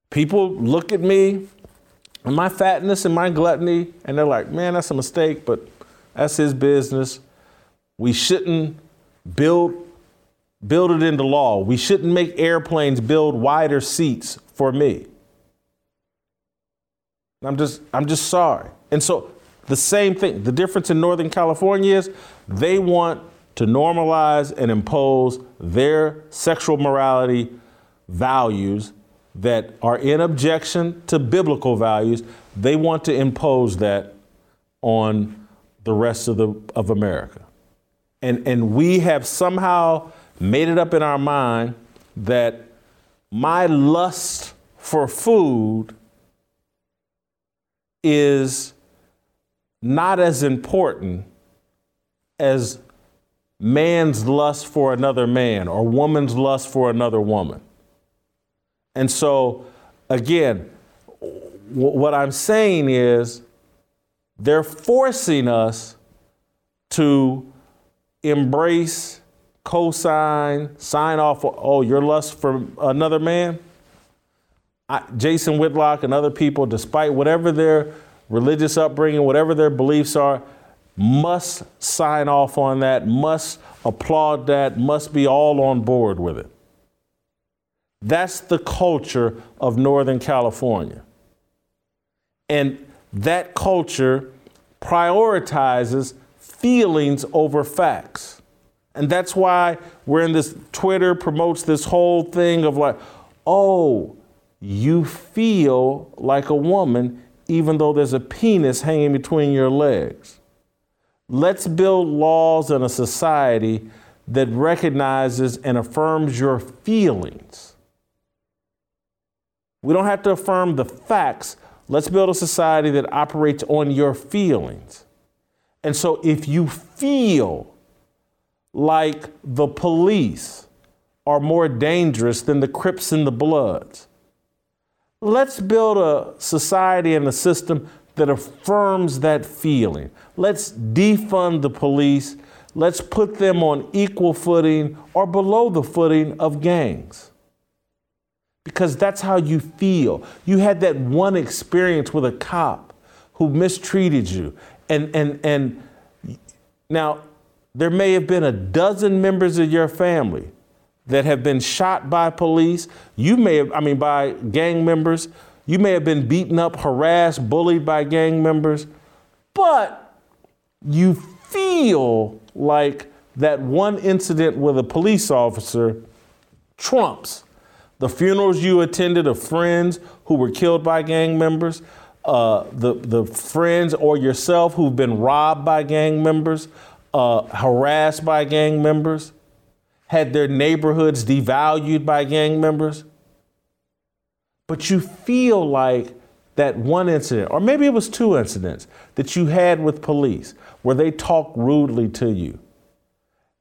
Speaker 1: People look at me and my fatness and my gluttony, and they're like, man, that's a mistake, but that's his business. We shouldn't build build it into law. We shouldn't make airplanes build wider seats for me. I'm just I'm just sorry. And so the same thing, the difference in Northern California is they want to normalize and impose their sexual morality values that are in objection to biblical values. They want to impose that on the rest of the of America. And and we have somehow made it up in our mind that my lust for food is not as important as man's lust for another man or woman's lust for another woman. And so, again, w- what I'm saying is they're forcing us to embrace co-sign, sign off. Oh, your lust for another man. I, Jason Whitlock and other people, despite whatever their religious upbringing, whatever their beliefs are, must sign off on that, must applaud that, must be all on board with it. That's the culture of Northern California. And that culture prioritizes feelings over facts. And that's why we're in this Twitter promotes this whole thing of like, oh, you feel like a woman even though there's a penis hanging between your legs. Let's build laws in a society that recognizes and affirms your feelings. We don't have to affirm the facts. Let's build a society that operates on your feelings. And so if you feel like the police are more dangerous than the Crips and the Bloods, let's build a society and a system that affirms that feeling. Let's defund the police. Let's put them on equal footing or below the footing of gangs. Because that's how you feel. You had that one experience with a cop who mistreated you. And, and, and now, there may have been a dozen members of your family that have been shot by police. You may have, I mean, by gang members. You may have been beaten up, harassed, bullied by gang members. But you feel like that one incident with a police officer trumps the funerals you attended of friends who were killed by gang members, uh, the, the friends or yourself who've been robbed by gang members, uh, harassed by gang members, had their neighborhoods devalued by gang members. But you feel like that one incident, or maybe it was two incidents that you had with police where they talk rudely to you,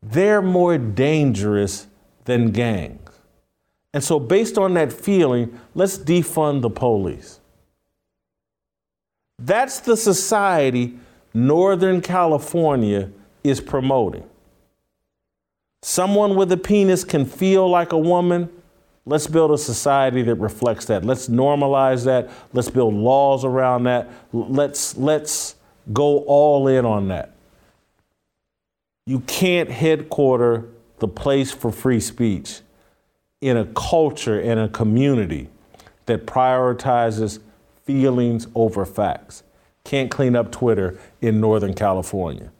Speaker 1: they're more dangerous than gangs. And so, based on that feeling, let's defund the police. That's the society Northern California is promoting. Someone with a penis can feel like a woman. Let's build a society that reflects that. Let's normalize that. Let's build laws around that. Let's, let's go all in on that. You can't headquarter the place for free speech in a culture and a community that prioritizes feelings over facts. Can't clean up Twitter in Northern California.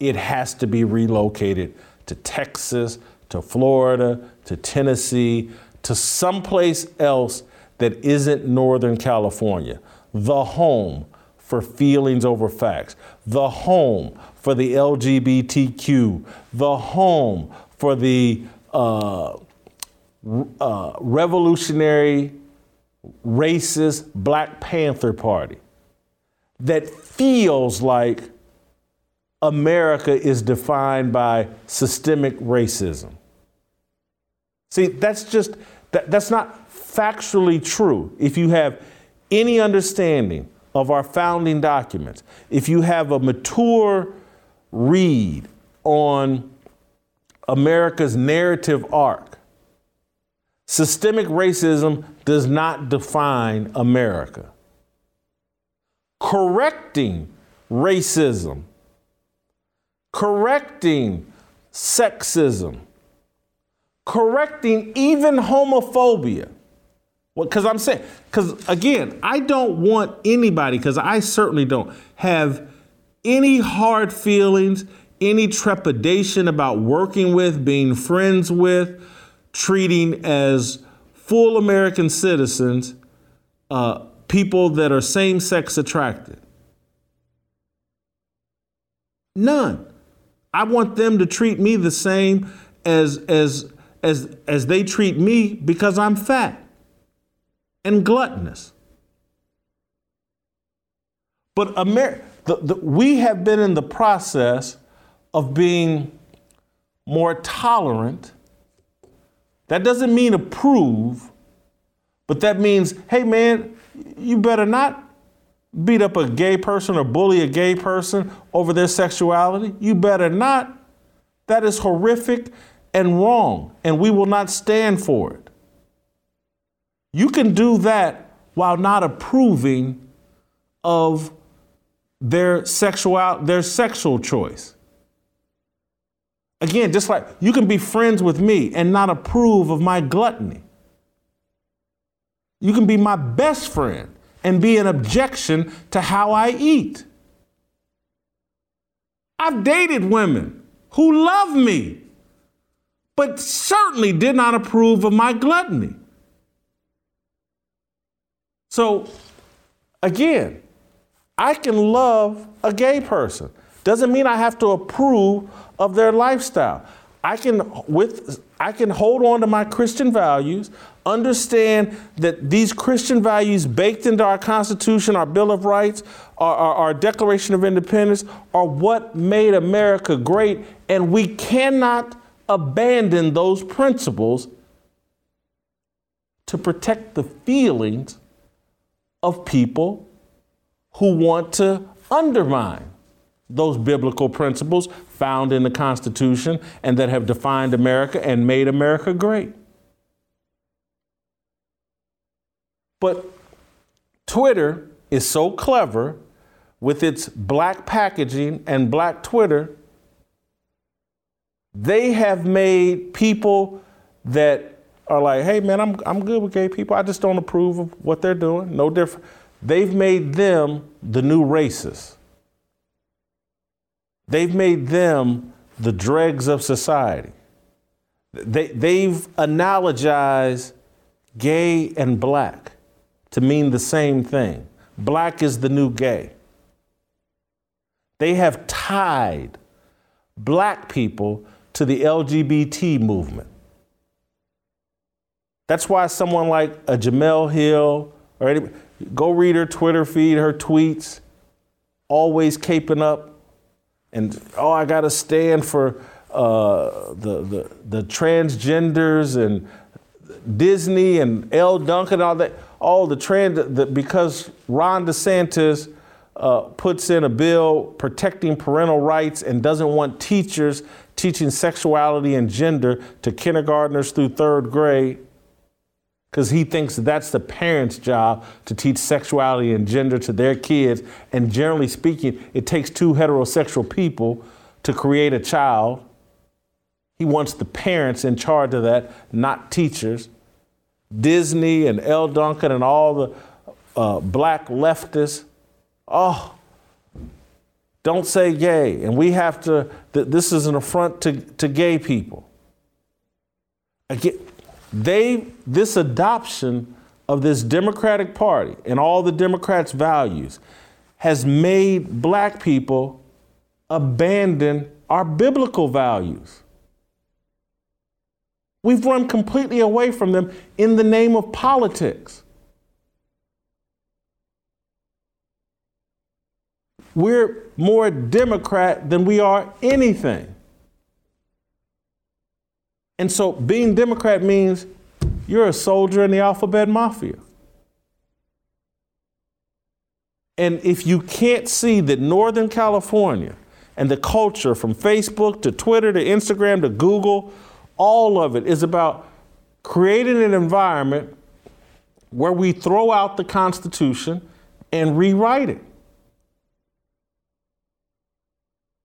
Speaker 1: It has to be relocated to Texas, to Florida, to Tennessee, to someplace else that isn't Northern California. The home for feelings over facts, the home for the LGBTQ, the home for the uh, uh, revolutionary, racist Black Panther Party that feels like America is defined by systemic racism. See, that's just, that, that's not factually true. If you have any understanding of our founding documents, if you have a mature read on America's narrative arc, systemic racism does not define America. Correcting racism correcting sexism, correcting even homophobia. Because well, I'm saying, because again, I don't want anybody, because I certainly don't, have any hard feelings, any trepidation about working with, being friends with, treating as full American citizens uh, people that are same sex attracted. None. I want them to treat me the same as as as as they treat me because I'm fat and gluttonous. But Amer- the, the, we have been in the process of being more tolerant. That doesn't mean approve, but that means, hey man, you better not beat up a gay person or bully a gay person over their sexuality. You better not. That is horrific and wrong, and we will not stand for it. You can do that while not approving of their sexual their sexual choice. Again, just like you can be friends with me and not approve of my gluttony. You can be my best friend and be an objection to how I eat. I've dated women who love me, but certainly did not approve of my gluttony. So, again, I can love a gay person. Doesn't mean I have to approve of their lifestyle. I can with I can hold on to my Christian values, understand that these Christian values baked into our Constitution, our Bill of Rights, our, our, our, Declaration of Independence are what made America great, and we cannot abandon those principles to protect the feelings of people who want to undermine those biblical principles found in the Constitution and that have defined America and made America great. But Twitter is so clever with its black packaging and black Twitter, they have made people that are like, hey man, I'm, I'm good with gay people. I just don't approve of what they're doing. No different. They've made them the new racists. They've made them the dregs of society. They, they've analogized gay and black to mean the same thing. Black is the new gay. They have tied black people to the LGBT movement. That's why someone like a Jemele Hill or go read her Twitter feed, her tweets, always caping up and oh, I got to stand for uh, the, the, the transgenders and Disney and Elle Duncan, and all that, all the trans, the, because Ron DeSantis uh, puts in a bill protecting parental rights and doesn't want teachers teaching sexuality and gender to kindergartners through third grade because he thinks that's the parents' job to teach sexuality and gender to their kids. And generally speaking, it takes two heterosexual people to create a child. He wants the parents in charge of that, not teachers. Disney and Elle Duncan and all the uh, black leftists, oh, don't say gay. And we have to, th- this is an affront to, to gay people. Again, they, this adoption of this Democratic Party and all the Democrats' values has made black people abandon our biblical values. We've run completely away from them in the name of politics. We're more Democrat than we are anything. And so being Democrat means you're a soldier in the alphabet mafia. And if you can't see that Northern California and the culture from Facebook to Twitter to Instagram to Google, all of it is about creating an environment where we throw out the Constitution and rewrite it.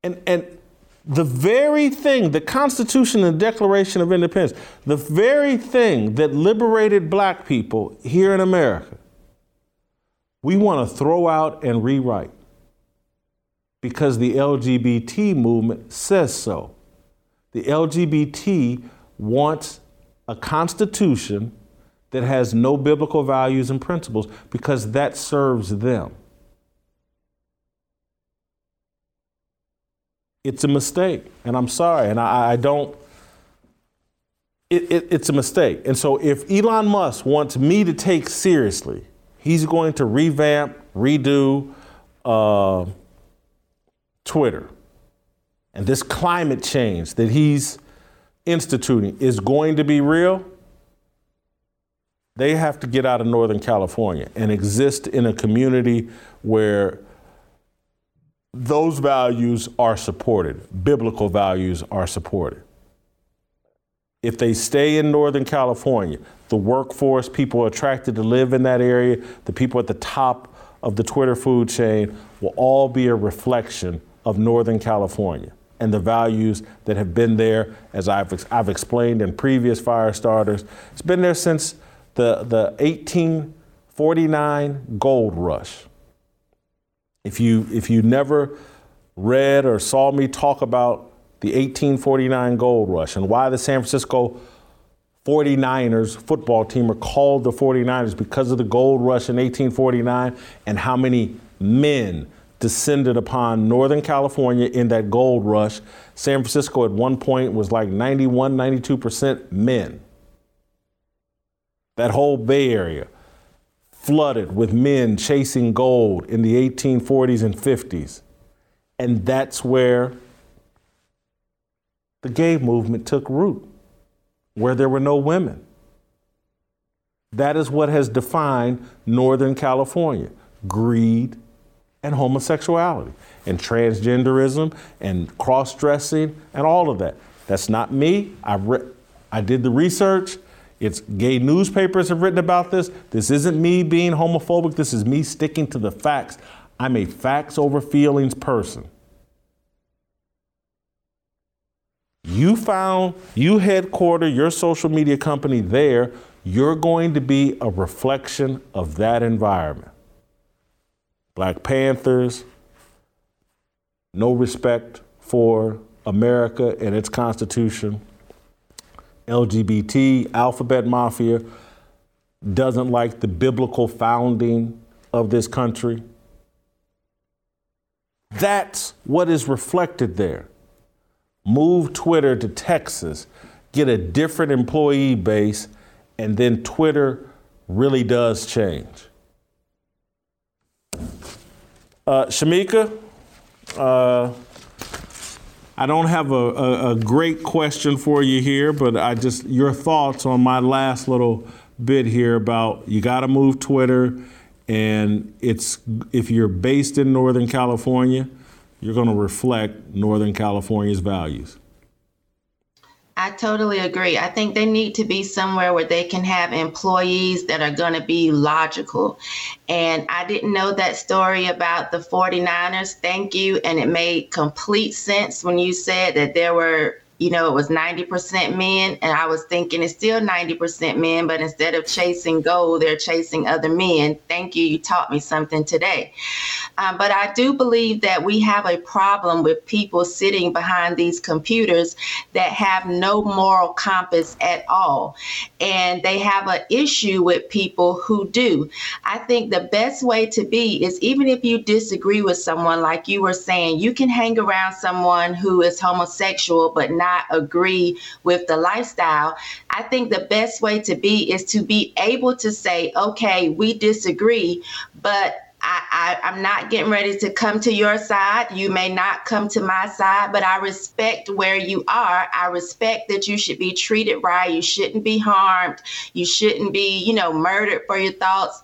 Speaker 1: And, and the very thing, the Constitution and Declaration of Independence, the very thing that liberated black people here in America, we want to throw out and rewrite because the LGBT movement says so. The LGBT wants a constitution that has no biblical values and principles because that serves them. It's a mistake, and I'm sorry, and I, I don't. It, it, it's a mistake, and so if Elon Musk wants me to take seriously, he's going to revamp, redo uh, Twitter, and this climate change that he's instituting is going to be real. They have to get out of Northern California and exist in a community where those values are supported, biblical values are supported. If they stay in Northern California, the workforce, people attracted to live in that area, the people at the top of the Twitter food chain will all be a reflection of Northern California and the values that have been there, as I've, I've explained in previous fire starters. It's been there since the, the 1849 gold rush. If you, if you never read or saw me talk about the 1849 gold rush and why the San Francisco 49ers football team are called the 49ers because of the gold rush in 1849 and how many men descended upon Northern California in that gold rush. San Francisco at one point was like 91, 92% men. That whole Bay Area flooded with men chasing gold in the 1840s and 50s. And that's where the gay movement took root where there were no women. That is what has defined Northern California greed and homosexuality and transgenderism and cross dressing and all of that. That's not me. I, re- I did the research. It's gay newspapers have written about this. This isn't me being homophobic. This is me sticking to the facts. I'm a facts over feelings person. You found, you headquarter your social media company there, you're going to be a reflection of that environment. Black Panthers, no respect for America and its Constitution. LGBT, Alphabet Mafia, doesn't like the biblical founding of this country. That's what is reflected there move Twitter to Texas, get a different employee base, and then Twitter really does change. Uh, Shemeka, uh, I don't have a, a, a, great question for you here, but I just your thoughts on my last little bit here about you got to move Twitter, and it's if you're based in Northern California you're going to reflect Northern California's values.
Speaker 2: I totally agree. I think they need to be somewhere where they can have employees that are going to be logical. And I didn't know that story about the 49ers. Thank you. And it made complete sense when you said that there were you know, it was 90% men. And I was thinking it's still 90% men, but instead of chasing gold, they're chasing other men. Thank you. You taught me something today. Um, but I do believe that we have a problem with people sitting behind these computers that have no moral compass at all. And they have an issue with people who do. I think the best way to be is even if you disagree with someone, like you were saying, you can hang around someone who is homosexual, but not not agree with the lifestyle, I think the best way to be is to be able to say, okay, we disagree, but I, am not getting ready to come to your side. You may not come to my side, but I respect where you are. I respect that you should be treated right. You shouldn't be harmed. You shouldn't be, you know, murdered for your thoughts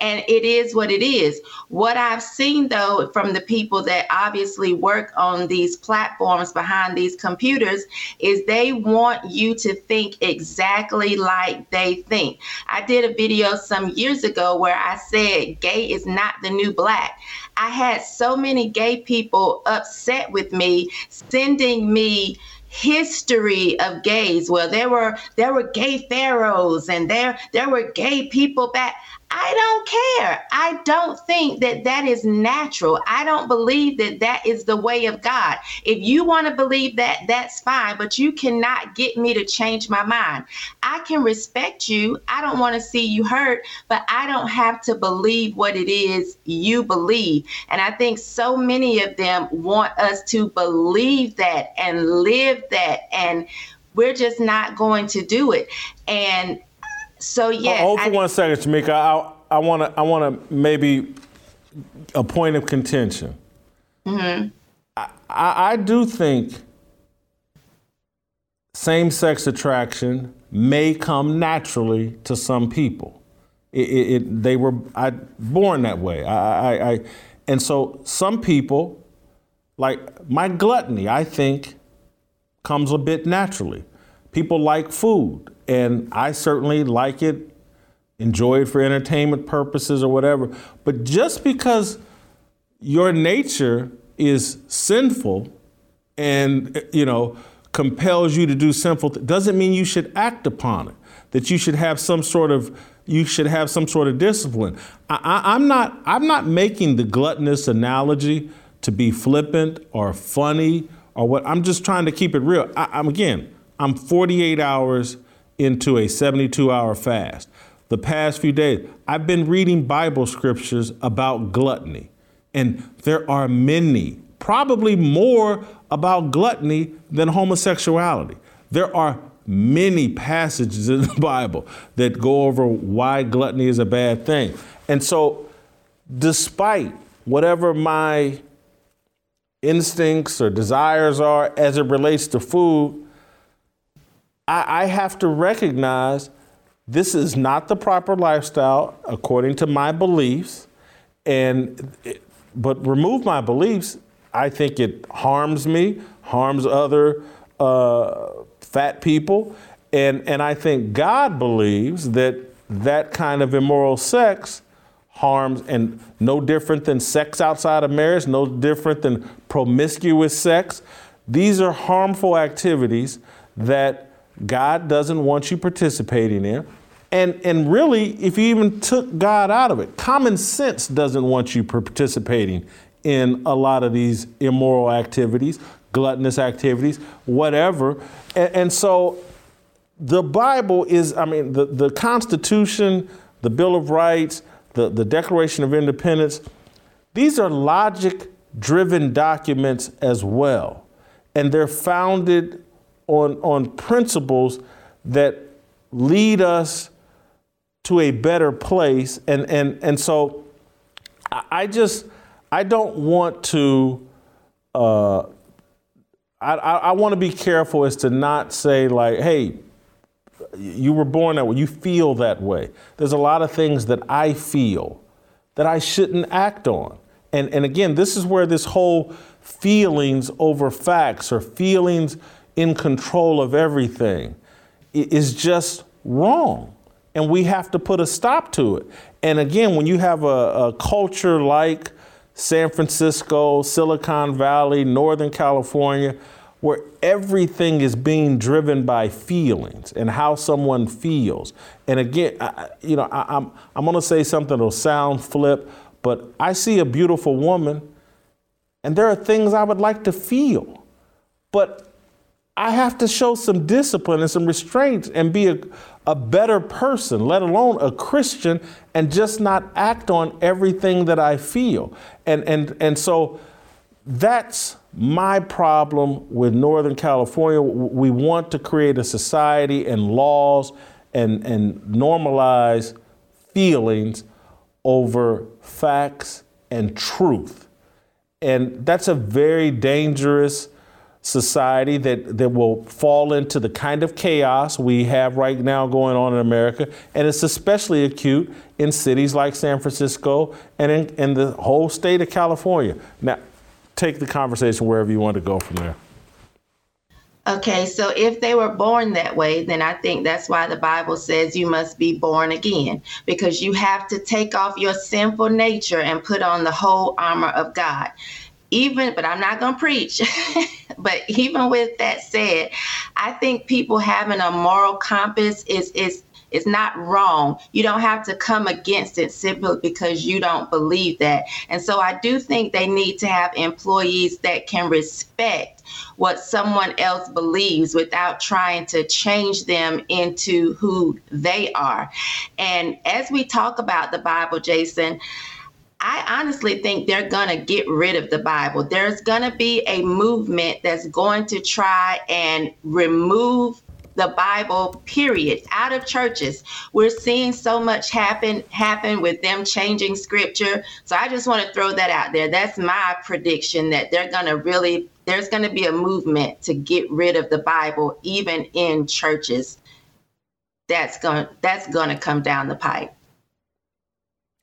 Speaker 2: and it is what it is. What I've seen though from the people that obviously work on these platforms behind these computers is they want you to think exactly like they think. I did a video some years ago where I said gay is not the new black. I had so many gay people upset with me sending me history of gays. Well, there were there were gay pharaohs and there there were gay people back. I don't care. I don't think that that is natural. I don't believe that that is the way of God. If you want to believe that, that's fine, but you cannot get me to change my mind. I can respect you. I don't want to see you hurt, but I don't have to believe what it is you believe. And I think so many of them want us to believe that and live that. And we're just not going to do it. And so yeah.
Speaker 1: Hold for I, one second, Shemeka. I I want to I want to maybe a point of contention. Mm-hmm. I, I, I do think same-sex attraction may come naturally to some people. It, it, it, they were I, born that way. I, I, I, and so some people, like my gluttony, I think, comes a bit naturally. People like food and I certainly like it, enjoy it for entertainment purposes or whatever. But just because your nature is sinful and, you know, compels you to do sinful th- doesn't mean you should act upon it. That you should have some sort of you should have some sort of discipline. I, am not I'm not making the gluttonous analogy to be flippant or funny or what. I'm just trying to keep it real. I, I'm again. I'm 48 hours into a 72 hour fast. The past few days, I've been reading Bible scriptures about gluttony, and there are many, probably more about gluttony than homosexuality. There are many passages in the Bible that go over why gluttony is a bad thing. And so, despite whatever my instincts or desires are as it relates to food, I, I have to recognize this is not the proper lifestyle according to my beliefs. And but remove my beliefs, I think it harms me, harms other uh, fat people, and and I think God believes that that kind of immoral sex harms and no different than sex outside of marriage, no different than promiscuous sex. These are harmful activities that God doesn't want you participating in. And, and really, if you even took God out of it, common sense doesn't want you participating in a lot of these immoral activities, gluttonous activities, whatever. And, and so the Bible is, I mean, the, the Constitution, the Bill of Rights, the, the Declaration of Independence, these are logic driven documents as well. And they're founded on, on principles that lead us to a better place. And, and, and so I just, I don't want to, uh, I, I, I want to be careful as to not say, like, hey, you were born that way, you feel that way. There's a lot of things that I feel that I shouldn't act on. And, and again, this is where this whole feelings over facts or feelings in control of everything is just wrong. And we have to put a stop to it. And again, when you have a, a culture like San Francisco, Silicon Valley, Northern California, where everything is being driven by feelings and how someone feels. And again, I, you know, I, I'm, I'm going to say something that'll sound flip, but I see a beautiful woman, and there are things I would like to feel, but I have to show some discipline and some restraint and be a, a better person, let alone a Christian, and just not act on everything that I feel. And and and so that's my problem with Northern California. We want to create a society and laws and, and normalize feelings over facts and truth. And that's a very dangerous society that, that will fall into the kind of chaos we have right now going on in America. And it's especially acute in cities like San Francisco and in, in the whole state of California. Now, take the conversation wherever you want to go from there.
Speaker 2: Okay, so if they were born that way, then I think that's why the Bible says you must be born again, because you have to take off your sinful nature and put on the whole armor of God. Even, but I'm not going to preach. but even with that said, I think people having a moral compass is is it's not wrong. You don't have to come against it simply because you don't believe that. And so I do think they need to have employees that can respect what someone else believes without trying to change them into who they are. And as we talk about the Bible, Jason, I honestly think they're going to get rid of the Bible. There's going to be a movement that's going to try and remove the Bible, period, out of churches. We're seeing so much happen happen with them changing scripture. So I just want to throw that out there. That's my prediction that they're going to really there's going to be a movement to get rid of the Bible even in churches. That's going that's going to come down the pipe.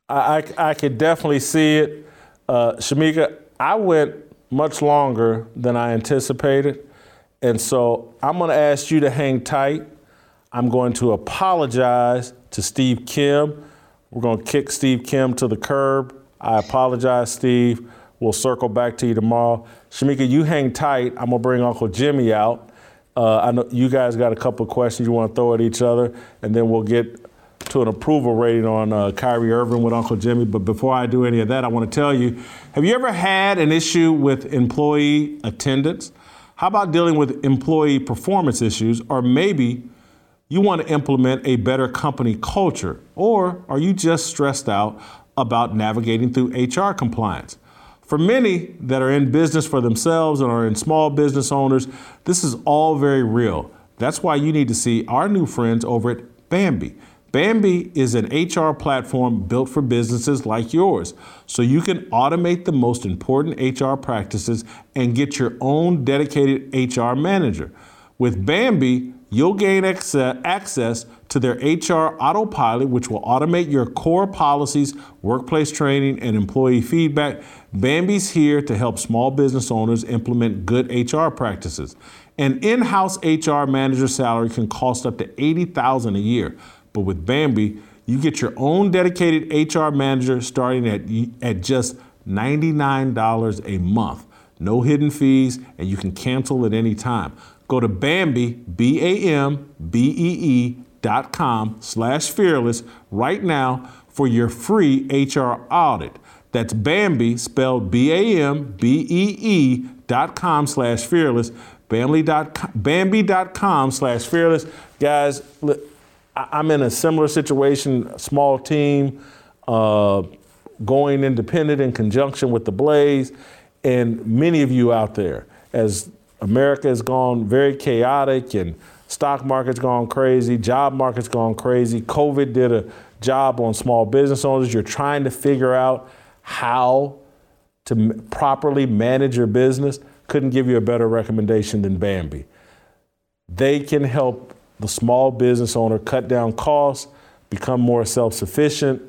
Speaker 1: I, I, I could definitely see it. Uh, Shemeka, I went much longer than I anticipated. And so I'm going to ask you to hang tight. I'm going to apologize to Steve Kim. We're going to kick Steve Kim to the curb. I apologize, Steve. We'll circle back to you tomorrow. Shemeka, you hang tight. I'm going to bring Uncle Jimmy out. Uh, I know you guys got a couple of questions you want to throw at each other, and then we'll get to an approval rating on uh, Kyrie Irving with Uncle Jimmy. But before I do any of that, I want to tell you have you ever had an issue with employee attendance? How about dealing with employee performance issues or maybe you want to implement a better company culture, or are you just stressed out about navigating through HR compliance? For many that are in business for themselves and are in small business owners, this is all very real. That's why you need to see our new friends over at Bambee. Bambee is an HR platform built for businesses like yours, so you can automate the most important HR practices and get your own dedicated HR manager. With Bambee, you'll gain access to their HR autopilot, which will automate your core policies, workplace training, and employee feedback. Bambee's here to help small business owners implement good HR practices. An in-house HR manager salary can cost up to 80,000 a year. But with Bambee, you get your own dedicated HR manager starting at, at just $99 a month. No hidden fees, and you can cancel at any time. Go to Bambee, B-A-M-B-E-E dot com slash fearless right now for your free HR audit. That's Bambee, spelled B-A-M-B-E-E dot com slash fearless, Bambee.com slash fearless. Guys, look, I'm in a similar situation, small team, uh, going independent in conjunction with the Blaze, and many of you out there, as America has gone very chaotic and stock market's gone crazy, job market's gone crazy. COVID did a job on small business owners. You're trying to figure out how to m- properly manage your business. Couldn't give you a better recommendation than Bambee. They can help the small business owner cut down costs, become more self sufficient,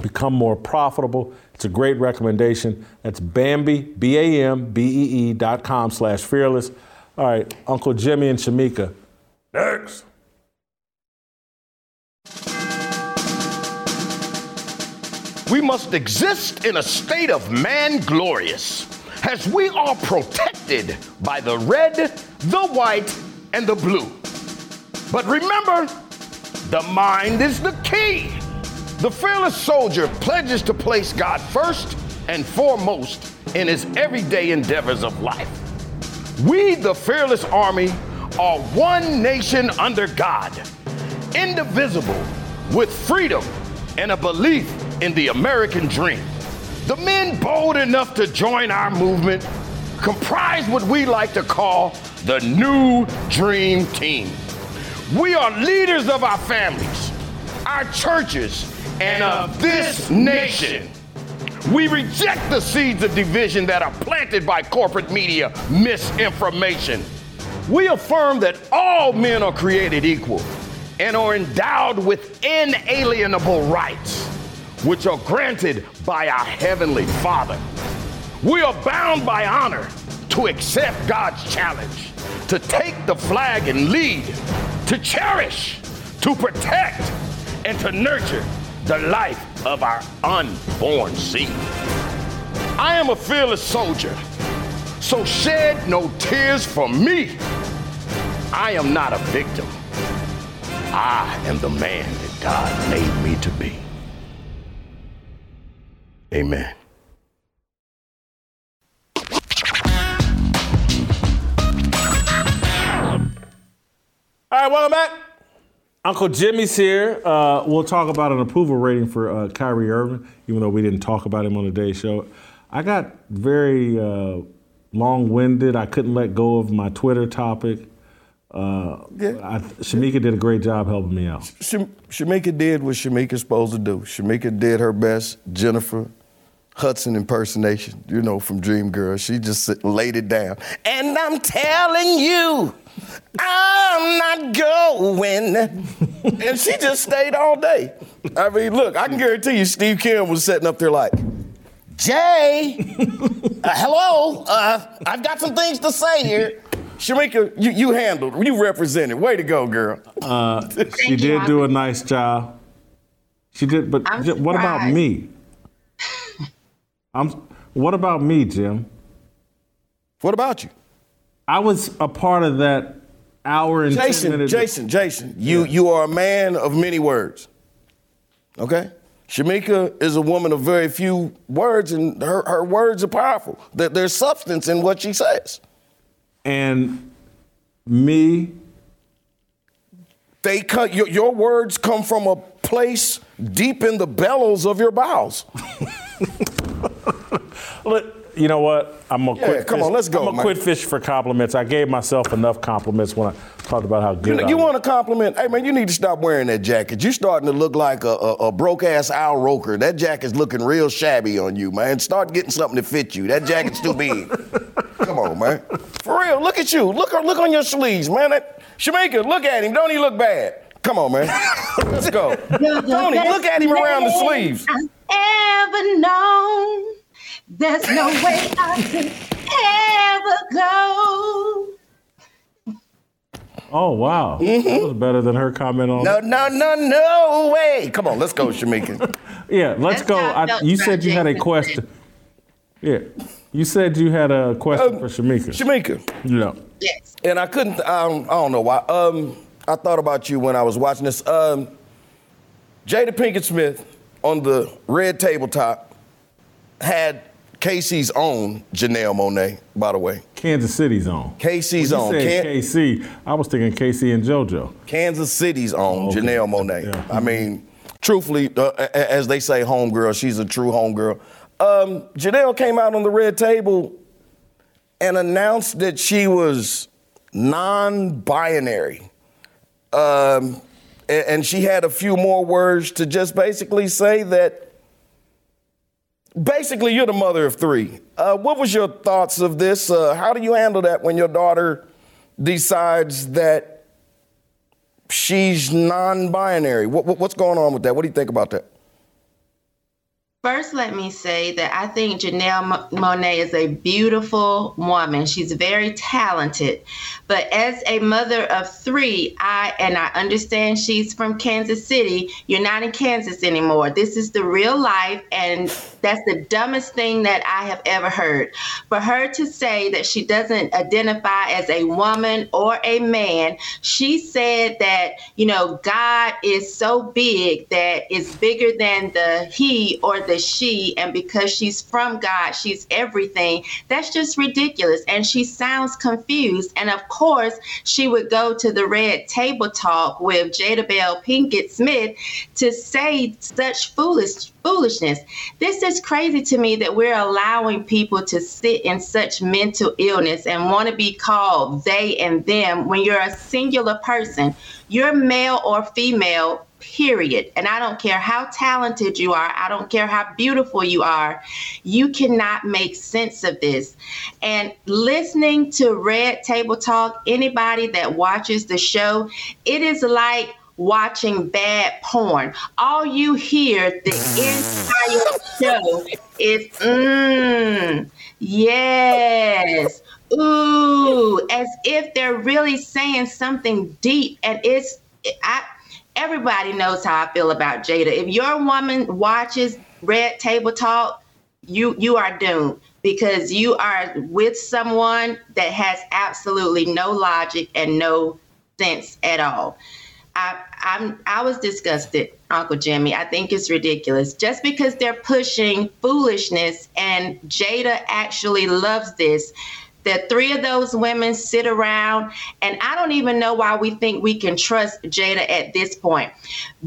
Speaker 1: become more profitable. It's a great recommendation. That's Bambee, B A M B E E dot com slash fearless. All right, Uncle Jimmy and Shemeka. Next.
Speaker 6: We must exist in a state of man glorious, as we are protected by the red, the white, and the blue. But remember, the mind is the key. The fearless soldier pledges to place God first and foremost in his everyday endeavors of life. We, the fearless army, are one nation under God, indivisible, with freedom and a belief in the American dream. The men bold enough to join our movement comprise what we like to call the New Dream Team. We are leaders of our families, our churches, and of this nation. We reject the seeds of division that are planted by corporate media misinformation. We affirm that all men are created equal and are endowed with inalienable rights, which are granted by our Heavenly Father. We are bound by honor to accept God's challenge, to take the flag and lead to cherish, to protect, and to nurture the life of our unborn seed. I am a fearless soldier, so shed no tears for me. I am not a victim. I am the man that God made me to be. Amen.
Speaker 1: All right, welcome back. Uncle Jimmy's here. Uh, we'll talk about an approval rating for uh, Kyrie Irving, even though we didn't talk about him on today's show. I got very uh, long-winded. I couldn't let go of my Twitter topic. Uh,
Speaker 7: Yeah.
Speaker 1: I, Shemeka did a great job helping me out.
Speaker 7: Sham- Shemeka did what Shemeka's supposed to do. Shemeka did her best Jennifer Hudson impersonation, you know, from Dreamgirls. She just laid it down. And I'm telling you, I'm not going. and she just stayed all day. I mean, look, I can guarantee you Steve Kim was sitting up there like, Jay, uh, hello, uh, I've got some things to say here. Shemeka, you, you handled, you represented. Way to go, girl.
Speaker 1: Uh, she
Speaker 2: you,
Speaker 1: did do a nice job. She did, but
Speaker 2: I'm
Speaker 1: what about me? I'm. What about me, Jim?
Speaker 7: What about you?
Speaker 1: I was a part of that hour and
Speaker 7: Jason. Jason, Jason, you you are a man of many words. Okay? Shemeka is a woman of very few words, and her, her words are powerful. There- There's substance in what she says.
Speaker 1: and me
Speaker 6: They cut your, your words come from a place deep in the bellows of your bowels.
Speaker 1: Look, you know what? I'm gonna
Speaker 6: Yeah,
Speaker 1: quit.
Speaker 6: come
Speaker 1: fish-
Speaker 6: on, let's go,
Speaker 1: I'm gonna quit fish for compliments. I gave myself enough compliments when I talked about how good.
Speaker 6: You,
Speaker 1: I
Speaker 6: you
Speaker 1: was.
Speaker 6: want a compliment? Hey man, you need to stop wearing that jacket. You're starting to look like a, a, a broke ass Al Roker. That jacket's looking real shabby on you, man. Start getting something to fit you. That jacket's too big. Come on, man. For real, look at you. Look look on your sleeves, man. That, Shemeka, look at him. Don't he look bad? Come on, man. Let's go. Tony, look at him around the sleeves.
Speaker 2: I've ever known. There's no way I could ever go.
Speaker 1: Oh wow, that was better than her comment on.
Speaker 6: Mm-hmm. No, no, no, no way. Come on, let's go, Shemeka.
Speaker 1: Yeah, let's
Speaker 2: That's
Speaker 1: go.
Speaker 2: I
Speaker 1: I, you said you had a question. Yeah, you said you had a question
Speaker 6: Um,
Speaker 1: for Shemeka.
Speaker 6: Shemeka.
Speaker 1: yeah.
Speaker 2: Yes.
Speaker 6: And I couldn't. I don't, I don't know why. Um, I thought about you when I was watching this. Um, Jada Pinkett Smith on the Red Table Talk had Casey's own Janelle Monáe. By the way,
Speaker 1: Kansas City's own.
Speaker 6: Casey's
Speaker 1: you
Speaker 6: own. Can-
Speaker 1: KC, I was thinking KC and JoJo.
Speaker 6: Kansas City's own
Speaker 1: Okay.
Speaker 6: Janelle Monáe.
Speaker 1: Yeah.
Speaker 6: I mean, truthfully, uh, as they say, homegirl. She's a true homegirl. Um, Janelle came out on the red table and announced that she was non-binary. Um, a- and she had a few more words to just basically say that basically you're the mother of three. Uh, what was your thoughts of this? Uh, how do you handle that when your daughter decides that she's non-binary? What, what- what's going on with that? What do you think about that?
Speaker 2: First, let me say that I think Janelle Mo- Monáe is a beautiful woman. She's very talented. But as a mother of three, I and I understand she's from Kansas City. You're not in Kansas anymore. This is the real life, and that's the dumbest thing that I have ever heard. For her to say that she doesn't identify as a woman or a man, she said that, you know, God is so big that it's bigger than the he or the she. And because she's from God, she's everything. That's just ridiculous. And she sounds confused. And of course, she would go to the red table talk with Jada Bell Pinkett Smith to say such foolish foolishness. This is crazy to me that we're allowing people to sit in such mental illness and want to be called they and them when you're a singular person. You're male or female, period. And I don't care how talented you are, I don't care how beautiful you are, you cannot make sense of this. And listening to Red Table Talk, anybody that watches the show, it is like watching bad porn. All you hear the entire show is mmm, yes, ooh, as if they're really saying something deep. And it's I everybody knows how I feel about Jada. If your woman watches Red Table Talk, you you are doomed because you are with someone that has absolutely no logic and no sense at all. I, I'm I was disgusted, Uncle Jimmy. I think it's ridiculous. Just because they're pushing foolishness and Jada actually loves this. The three of those women sit around, and I don't even know why we think we can trust Jada at this point.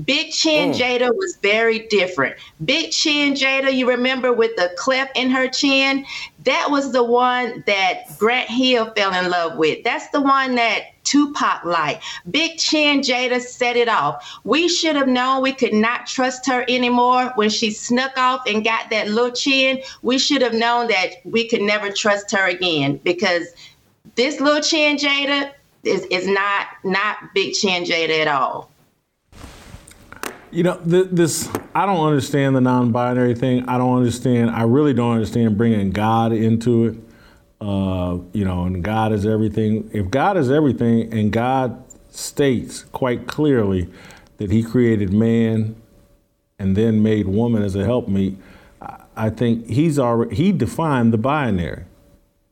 Speaker 2: Big Chin mm. Jada was very different. Big Chin Jada, you remember with the cleft in her chin? That was the one that Grant Hill fell in love with. That's the one that Tupac like. Big Chin Jada set it off. We should have known we could not trust her anymore when she snuck off and got that little chin. We should have known that we could never trust her again because this little chin Jada is, is not not Big Chin Jada at all.
Speaker 1: You know, th- this, I don't understand the non binary thing. I don't understand, I really don't understand bringing God into it. Uh, you know, and God is everything. If God is everything and God states quite clearly that He created man and then made woman as a helpmeet, I- I think He's already, He defined the binary.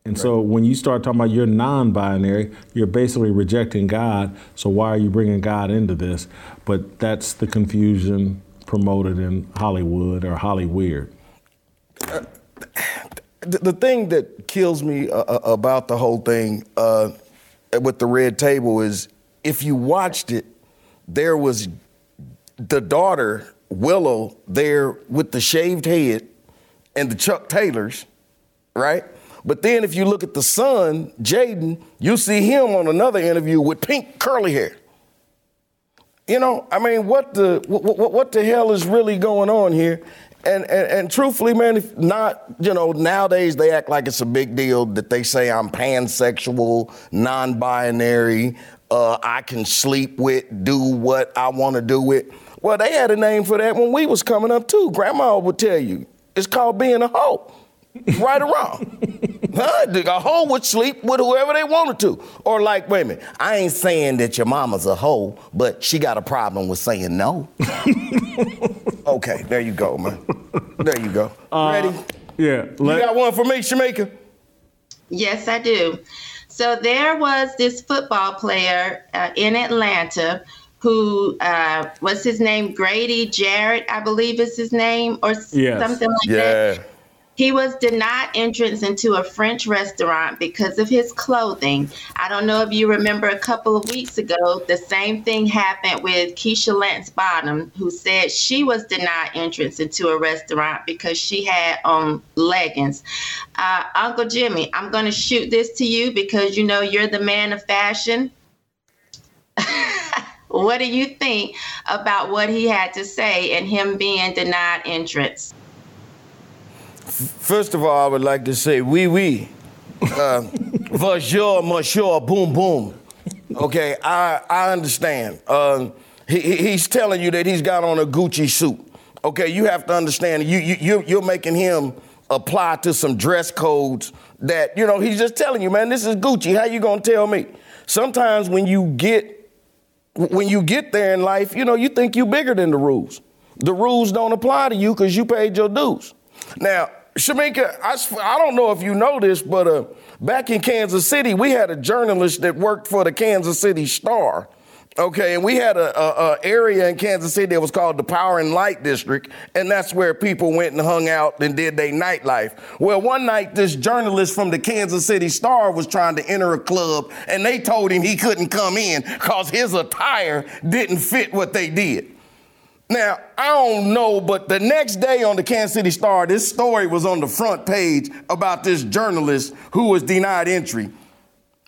Speaker 1: And so when you start talking about you're non-binary, you're basically rejecting God. So why are you bringing God into this? But that's the confusion promoted in Hollywood or Hollyweird.
Speaker 6: the, the thing that kills me uh, uh, about the whole thing uh, with the red table is if you watched it, there was the daughter Willow there with the shaved head and the Chuck Taylors, right? But then if you look at the son, Jaden, you see him on another interview with pink curly hair. You know, I mean, what the what, what the hell is really going on here? And, and, and truthfully, man, if not, you know, nowadays they act like it's a big deal that they say I'm pansexual, non-binary, uh, I can sleep with, do what I want to do with. Well, they had a name for that when we was coming up too. Grandma would tell you it's called being a hoe. Right or wrong. huh? A hoe would sleep with whoever they wanted to. Or like, wait a minute, I ain't saying that your mama's a hoe, but she got a problem with saying no. okay, there you go, man. There you go.
Speaker 1: Uh,
Speaker 6: Ready?
Speaker 1: Yeah.
Speaker 6: You got one for me, Shemeka?
Speaker 2: Yes, I do. So there was this football player uh, in Atlanta who uh, was his name Grady Jarrett, I believe is his name, or
Speaker 1: Yes.
Speaker 2: something like
Speaker 6: Yeah.
Speaker 2: that. He was denied entrance into a French restaurant because of his clothing. I don't know if you remember a couple of weeks ago, the same thing happened with Keisha Lance Bottom, who said she was denied entrance into a restaurant because she had on leggings. Uh, Uncle Jimmy, I'm going to shoot this to you because you know you're the man of fashion. what do you think about what he had to say and him being denied entrance?
Speaker 6: First of all, I would like to say, oui, oui. Uh, bonjour, monsieur, boom, boom. Okay, I, I understand. Um, he, he- he's telling you that he's got on a Gucci suit. Okay, you have to understand, you, you, you're, you're making him apply to some dress codes that, you know, he's just telling you, man, this is Gucci. How you gonna tell me? Sometimes when you get when you get there in life, you know, you think you're bigger than the rules. The rules don't apply to you because you paid your dues. Now, Shemeka, I don't know if you know this, but uh, back in Kansas City, we had a journalist that worked for the Kansas City Star. Okay, and we had a, a, a area in Kansas City that was called the Power and Light District, and that's where people went and hung out and did their nightlife. Well, one night this journalist from the Kansas City Star was trying to enter a club, and they told him he couldn't come in because his attire didn't fit what they did. Now, I don't know, but the next day on the Kansas City Star, this story was on the front page about this journalist who was denied entry.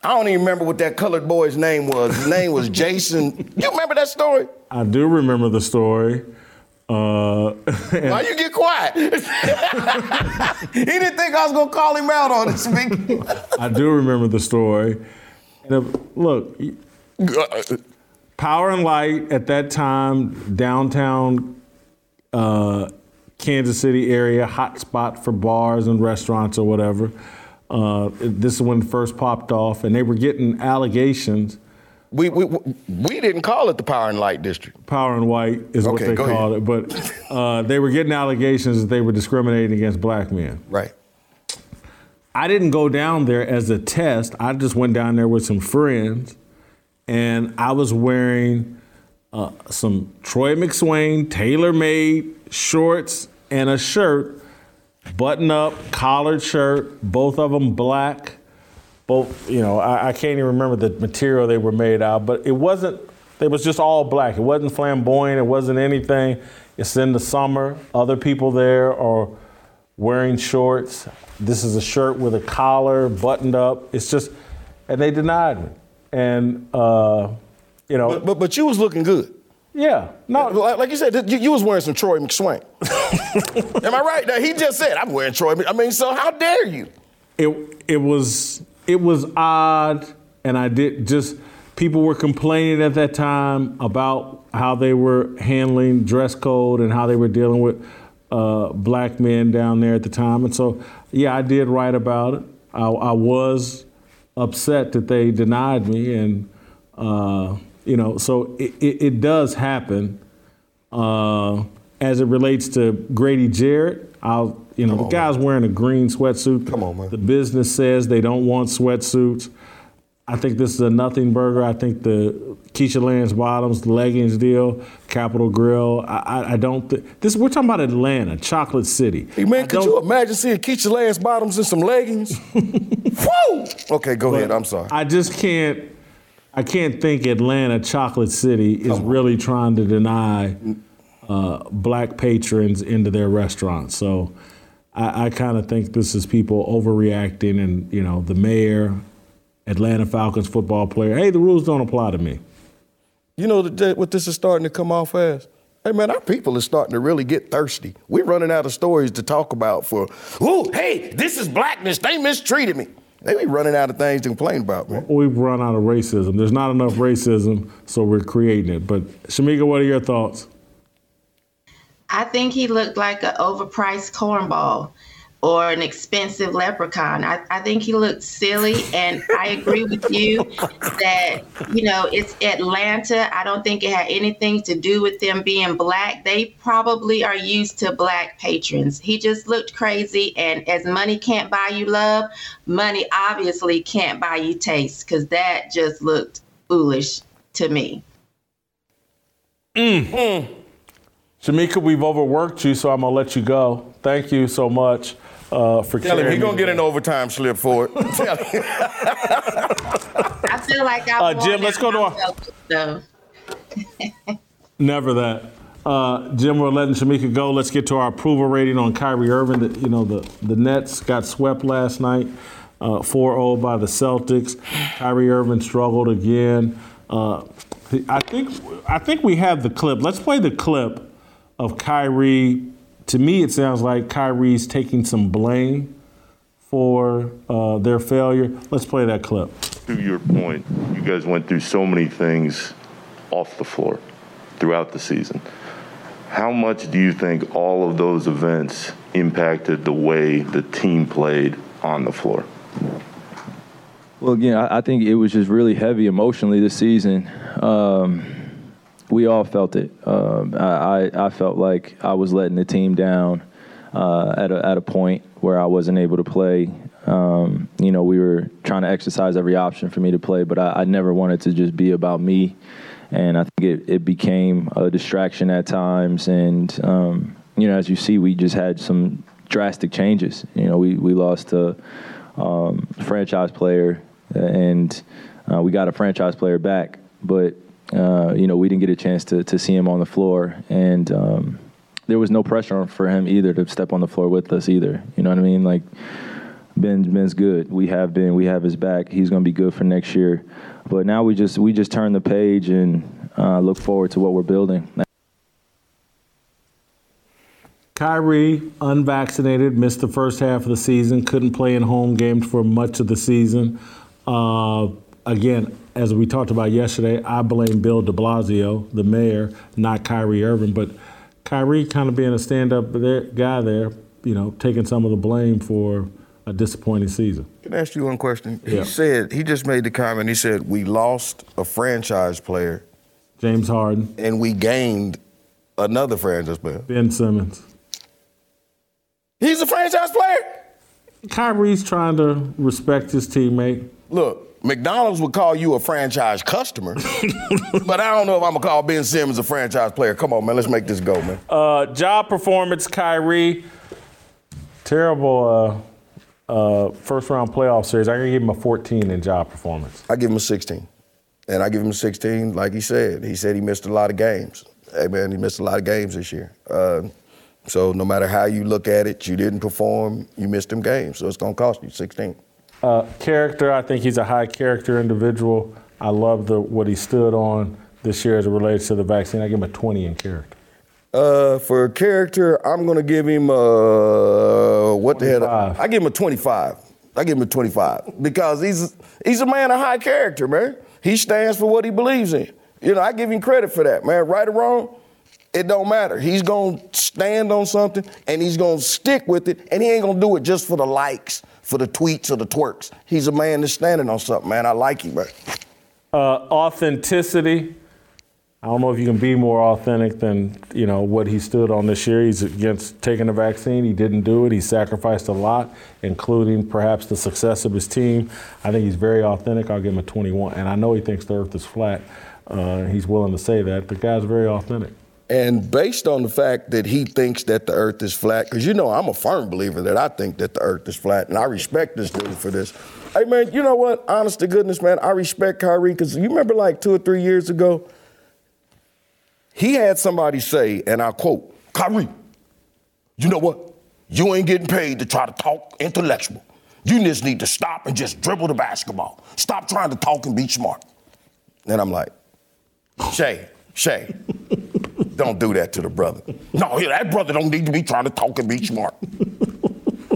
Speaker 6: I don't even remember what that colored boy's name was. His name was Jason. You remember that story?
Speaker 1: I do remember the story. Uh,
Speaker 6: Why you get quiet? he didn't think I was gonna call him out on this.
Speaker 1: I do remember the story. And if, look, Power and Light at that time, downtown uh, Kansas City area, hot spot for bars and restaurants or whatever. Uh, this is when it first popped off, and they were getting allegations.
Speaker 6: We, we, we didn't call it the Power and Light District.
Speaker 1: Power and White is what they called
Speaker 6: ahead.
Speaker 1: it, but uh, they were getting allegations that they were discriminating against black men.
Speaker 6: Right.
Speaker 1: I didn't go down there as a test. I just went down there with some friends, and I was wearing uh, some Troy McSwain tailor-made shorts and a shirt, button-up, collared shirt, both of them black. Both, you know, I, I can't even remember the material they were made out, but it wasn't. It was just all black. It wasn't flamboyant. It wasn't anything. It's in the summer. Other people there are wearing shorts. This is a shirt with a collar, buttoned up. It's just, and they denied me. And uh, you know,
Speaker 6: But, but but you was looking good.
Speaker 1: yeah, no,
Speaker 6: Like, like you said, you, you was wearing some Troy McSwain. Am I right? Now, he just said I'm wearing Troy. I mean, so how dare you?
Speaker 1: it it was it was odd, and I did just people were complaining at that time about how they were handling dress code and how they were dealing with uh, black men down there at the time, and so yeah, I did write about it. I, I was upset that they denied me, and uh, you know, so it, it, it does happen. Uh, as it relates to Grady Jarrett, I'll, you know, the guy's wearing a green sweatsuit.
Speaker 6: Come on, man.
Speaker 1: The business says they don't want sweatsuits. I think this is a nothing burger. I think the Keisha Lance Bottoms the leggings deal, Capital Grille. I, I, I don't. think this we're talking about Atlanta, Chocolate City.
Speaker 6: Hey,
Speaker 1: I
Speaker 6: man, could you imagine seeing Keisha Lance bottoms and some leggings? Woo! Okay, go ahead. I'm sorry.
Speaker 1: I just can't. I can't think Atlanta, Chocolate City, is really trying to deny uh, black patrons into their restaurants. So I, I kind of think this is people overreacting, and you know, the mayor, Atlanta Falcons football player. Hey, the rules don't apply to me.
Speaker 6: You know that what this is starting to come off as? Hey man, our people are starting to really get thirsty. We're running out of stories to talk about for, ooh, hey, this is blackness. They mistreated me. They be running out of things to complain about, man.
Speaker 1: We've run out of racism. There's not enough racism, so we're creating it. But Shemeka, what are your thoughts?
Speaker 2: I think he looked like an overpriced cornball or an expensive leprechaun. I, I think he looked silly. And I agree with you that, you know, it's Atlanta. I don't think it had anything to do with them being black. They probably are used to black patrons. He just looked crazy. And as money can't buy you love, money obviously can't buy you taste because that just looked foolish to me.
Speaker 1: Hmm. Shemeka, we've overworked you, so I'm gonna let you go. Thank you so much uh, for
Speaker 6: Tell him
Speaker 1: carrying
Speaker 6: he gonna get an overtime slip for it. Tell him.
Speaker 2: I feel like I
Speaker 1: Uh, Jim, let's go to our-
Speaker 2: So.
Speaker 1: Never that. Uh, Jim, we're letting Shemeka go. Let's get to our approval rating on Kyrie Irving. The, you know, the, the Nets got swept last night, uh, 4-0 by the Celtics. Kyrie Irving struggled again. Uh, I think I think we have the clip. Let's play the clip of Kyrie. To me, it sounds like Kyrie's taking some blame for uh, their failure. Let's play that clip.
Speaker 8: to your point, you guys went through so many things off the floor throughout the season. How much do you think all of those events impacted the way the team played on the floor?
Speaker 9: Well, again, I, I think it was just really heavy emotionally this season. Um, we all felt it. Um, I, I, felt like I was letting the team down uh, at, a, at a point where I wasn't able to play. Um, you know, we were trying to exercise every option for me to play, but I, I never wanted to just be about me. And I think it, it became a distraction at times. And, um, you know, as you see, we just had some drastic changes. You know, we, we lost a um, franchise player and uh, we got a franchise player back, but uh, you know we didn't get a chance to to see him on the floor, and um, there was no pressure for him either to step on the floor with us either. You know what I mean? Like Ben Ben's good. We have been. We have his back. He's going to be good for next year. But now we just we just turn the page and uh, look forward to what we're building.
Speaker 1: Kyrie, unvaccinated, missed the first half of the season, couldn't play in home games for much of the season. Uh, again, as we talked about yesterday, I blame Bill de Blasio, the mayor, not Kyrie Irving. But Kyrie kind of being a stand up guy there, you know, taking some of the blame for a disappointing season.
Speaker 6: Can I ask you one question?
Speaker 1: Yeah.
Speaker 6: He said he just made the comment. He said we lost a franchise player
Speaker 1: James Harden,
Speaker 6: and we gained another franchise player.
Speaker 1: Ben Simmons.
Speaker 6: He's a franchise player.
Speaker 1: Kyrie's trying to respect his teammate.
Speaker 6: Look, McDonald's would call you a franchise customer, but I don't know if I'm gonna call Ben Simmons a franchise player. Come on, man, let's make this go, man.
Speaker 1: Uh, job performance, Kyrie. Terrible uh, uh, first round playoff series. I'm gonna give him a 14 in job performance.
Speaker 6: I give him a 16, and I give him a 16. Like he said, he said he missed a lot of games. Hey man, he missed a lot of games this year. Uh, so no matter how you look at it, you didn't perform. You missed them games, so it's gonna cost you 16.
Speaker 1: Uh, character, I think he's a high character individual. I love the what he stood on this year as it relates to the vaccine. I give him a 20 in character.
Speaker 6: Uh, for character, I'm gonna give him uh, what the hell? I give him a 25. I give him a 25 because he's he's a man of high character, man. He stands for what he believes in. You know, I give him credit for that, man. Right or wrong, it don't matter. He's gonna stand on something and he's gonna stick with it, and he ain't gonna do it just for the likes, for the tweets or the twerks. He's a man that's standing on something, man. I like him, man.
Speaker 1: Uh, authenticity. I don't know if you can be more authentic than you know what he stood on this year. He's against taking the vaccine. He didn't do it. He sacrificed a lot, including perhaps the success of his team. I think he's very authentic. I'll give him a 21. And I know he thinks the Earth is flat. Uh, he's willing to say that. The guy's very authentic.
Speaker 6: And based on the fact that he thinks that the earth is flat, because you know I'm a firm believer that I think that the earth is flat, and I respect this dude for this. Hey man, you know what? Honest to goodness, man, I respect Kyrie because you remember like two or three years ago, he had somebody say, and I quote, Kyrie, you know what? You ain't getting paid to try to talk intellectual. You just need to stop and just dribble the basketball. Stop trying to talk and be smart. And I'm like, Shay, Shay, don't do that to the brother. No, that brother don't need to be trying to talk and be smart.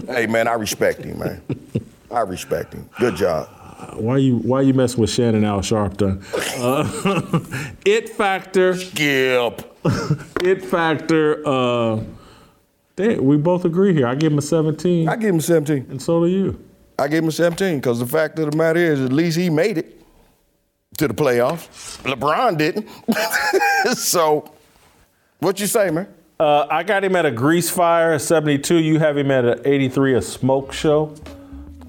Speaker 6: hey man, I respect him, man. I respect him. Good job.
Speaker 1: Why you why you messing with Shannon Al Sharpton? Uh, it factor.
Speaker 6: Skip.
Speaker 1: it factor. Uh, they, we both agree here. I give him a 17.
Speaker 6: I give him 17.
Speaker 1: And so do you.
Speaker 6: I gave him a 17 because the fact of the matter is, at least he made it to the playoffs. LeBron didn't. so, what you say, man?
Speaker 1: Uh, I got him at a grease fire, a 72. You have him at an 83, a smoke show.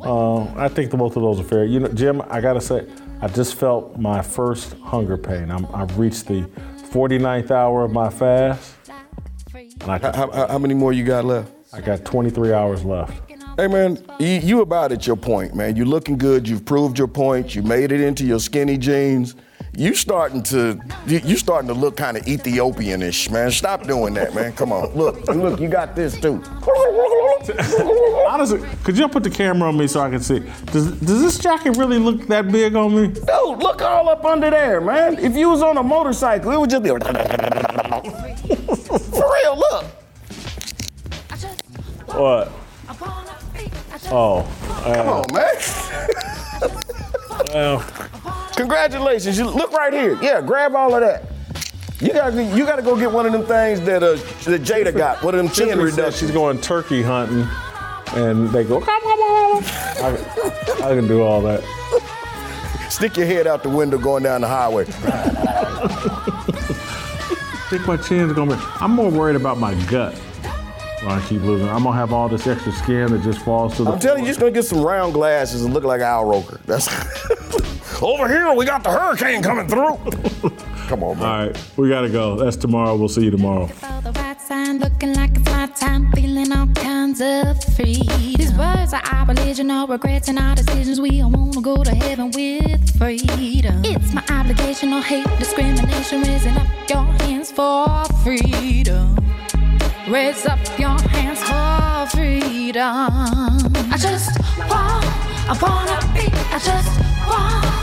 Speaker 1: Uh, I think the both of those are fair. You know, Jim, I gotta say, I just felt my first hunger pain. I'm, I've reached the 49th hour of my fast.
Speaker 6: How, how, how many more you got left?
Speaker 1: I got 23 hours left.
Speaker 6: Hey man, you, you about at your point, man. You're looking good. You've proved your point. You made it into your skinny jeans. You starting to you, starting to look kind of Ethiopian-ish, man. Stop doing that, man. Come on, look, look. You got this too.
Speaker 1: Honestly, could you put the camera on me so I can see? Does does this jacket really look that big on me?
Speaker 6: Dude, look all up under there, man. If you was on a motorcycle, it would just be. For real, look.
Speaker 1: What? Oh.
Speaker 6: Come on, uh, man.
Speaker 1: Well,
Speaker 6: Congratulations. You look right here. Yeah, grab all of that. You gotta you gotta go get one of them things that uh that Jada got. One of them chin
Speaker 1: Tiffany said
Speaker 6: reductions.
Speaker 1: she's going turkey hunting, and they go, come, come, come. I, I can do all that.
Speaker 6: Stick your head out the window going down the highway.
Speaker 1: I think my chin's gonna be. I'm more worried about my gut when I keep losing. I'm gonna have all this extra skin that just falls to the.
Speaker 6: I'm telling you, you're just gonna get some round glasses and look like Al Roker. That's over here. We got the hurricane coming through. Come on, man.
Speaker 1: All right, we gotta go. That's tomorrow. We'll see you tomorrow.
Speaker 10: the right sign, looking like it's my time, feeling all kinds of free. These words are our religion, no regrets in our decisions. We all wanna go to heaven with freedom. It's my obligation, no hate, discrimination, raising up your hands for freedom. Raise up your hands for freedom. I just want, I wanna be, I just want,